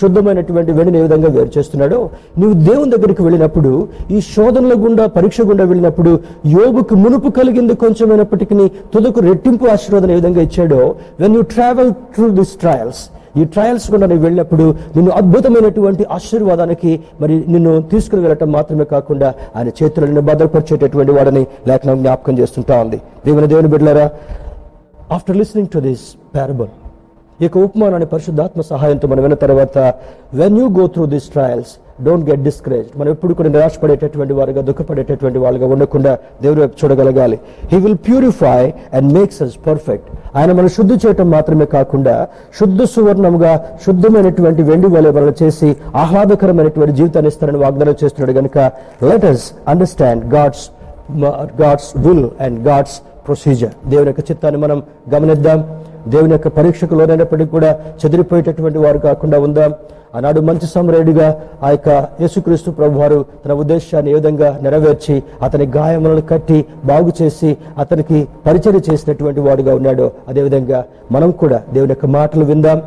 శుద్ధమైనటువంటి వెండిని ఏ విధంగా వేరు చేస్తున్నాడో నీవు దేవుని దగ్గరికి వెళ్ళినప్పుడు ఈ శోధనల గుండా పరీక్ష గుండా వెళ్ళినప్పుడు యోగుకు మునుపు కలిగింది కొంచెమైనప్పటికీ తుదకు రెట్టింపు ఆశీర్వాదం ఏ విధంగా ఇచ్చాడో when you travel through this trials ఈ ట్రయల్స్ కూడా నువ్వు వెళ్ళినప్పుడు నిన్ను అద్భుతమైనటువంటి ఆశీర్వాదానికి మరి నిన్ను తీసుకుని వెళ్ళటం మాత్రమే కాకుండా ఆయన చేతులను భద్రపరిచేటటువంటి వాడని లేఖనం జ్ఞాపకం చేస్తుంటా ఉంది. దేవుని దేవుని బిడ్డలారా after listening to this parable ఈ యొక్క ఉపమానాన్ని పరిశుద్ధాత్మ సహాయంతో మనం విన్న తర్వాత when you go through this trials don't get discourage మనం ఎప్పుడు కూడా నిరాశపడేటటువంటి వారుగా దుఃఖపడేటటువంటి వాళ్ళుగా ఉండకుండా దేవుని వైపు చూడగలగాలి. He will purify and makes us perfect ఆయన మనం శుద్ధి చేయటం మాత్రమే కాకుండా శుద్ధ సువర్ణముగా శుద్ధమైనటువంటి వెండి వలె వలన చేసి ఆహ్లాదకరమైనటువంటి జీవితాన్ని ఇస్తారని వాగ్దానం చేస్తున్నాడు కనుక let us understand God's God's will and God's procedure దేవుని యొక్క చిత్తాన్ని మనం గమనిద్దాం. దేవుని యొక్క పరీక్షకు లోనైనప్పటికీ కూడా చెదిరిపోయేటటువంటి వారు కాకుండా ఉందాం? ఆనాడు మంచి సమరేడుగా ఆ యొక్క యేసుక్రీస్తు ప్రభు వారు తన ఉద్దేశాన్ని ఏ విధంగా నెరవేర్చి అతని గాయములను కట్టి బాగు చేసి అతనికి పరిచయం చేసినటువంటి వాడుగా ఉన్నాడో అదేవిధంగా మనం కూడా దేవుని యొక్క మాటలు విందాం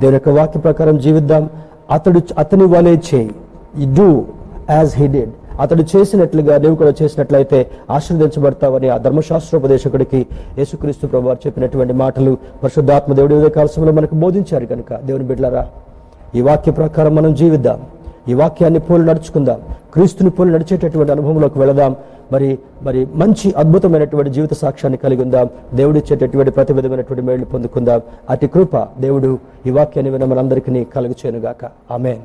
దేవుని యొక్క వాక్య ప్రకారం జీవిద్దాం. అతడు అతని వలే చేయి. డూ యాజ్ హీ డిడ్ అతడు చేసినట్లుగా నీవు కూడా చేసినట్లయితే ఆశీర్వదించబడతావని ఆ ధర్మశాస్త్రోపదేశకుడికి యేసుక్రీస్తు ప్రభు చెప్పినటువంటి మాటలు పరిశుద్ధాత్మ దేవుడి ఉదయ సమయంలో మనకు బోధించారు కనుక దేవుని బిడ్డలారా ఈ వాక్య ప్రకారం మనం జీవిద్దాం. ఈ వాక్యాన్ని పోలు నడుచుకుందాం. క్రీస్తుని పోలు నడిచేటటువంటి అనుభవంలోకి వెళదాం. మరి మరి మంచి అద్భుతమైనటువంటి జీవిత సాక్ష్యాన్ని కలిగి ఉందాం. దేవుడు ఇచ్చేటటువంటి ప్రతి విధమైనటువంటి మేళ్ళు పొందుకుందాం. అతి కృప దేవుడు ఈ వాక్యాన్ని విన మనందరికీ కలుగు చేయనుగాక ఆమెన్.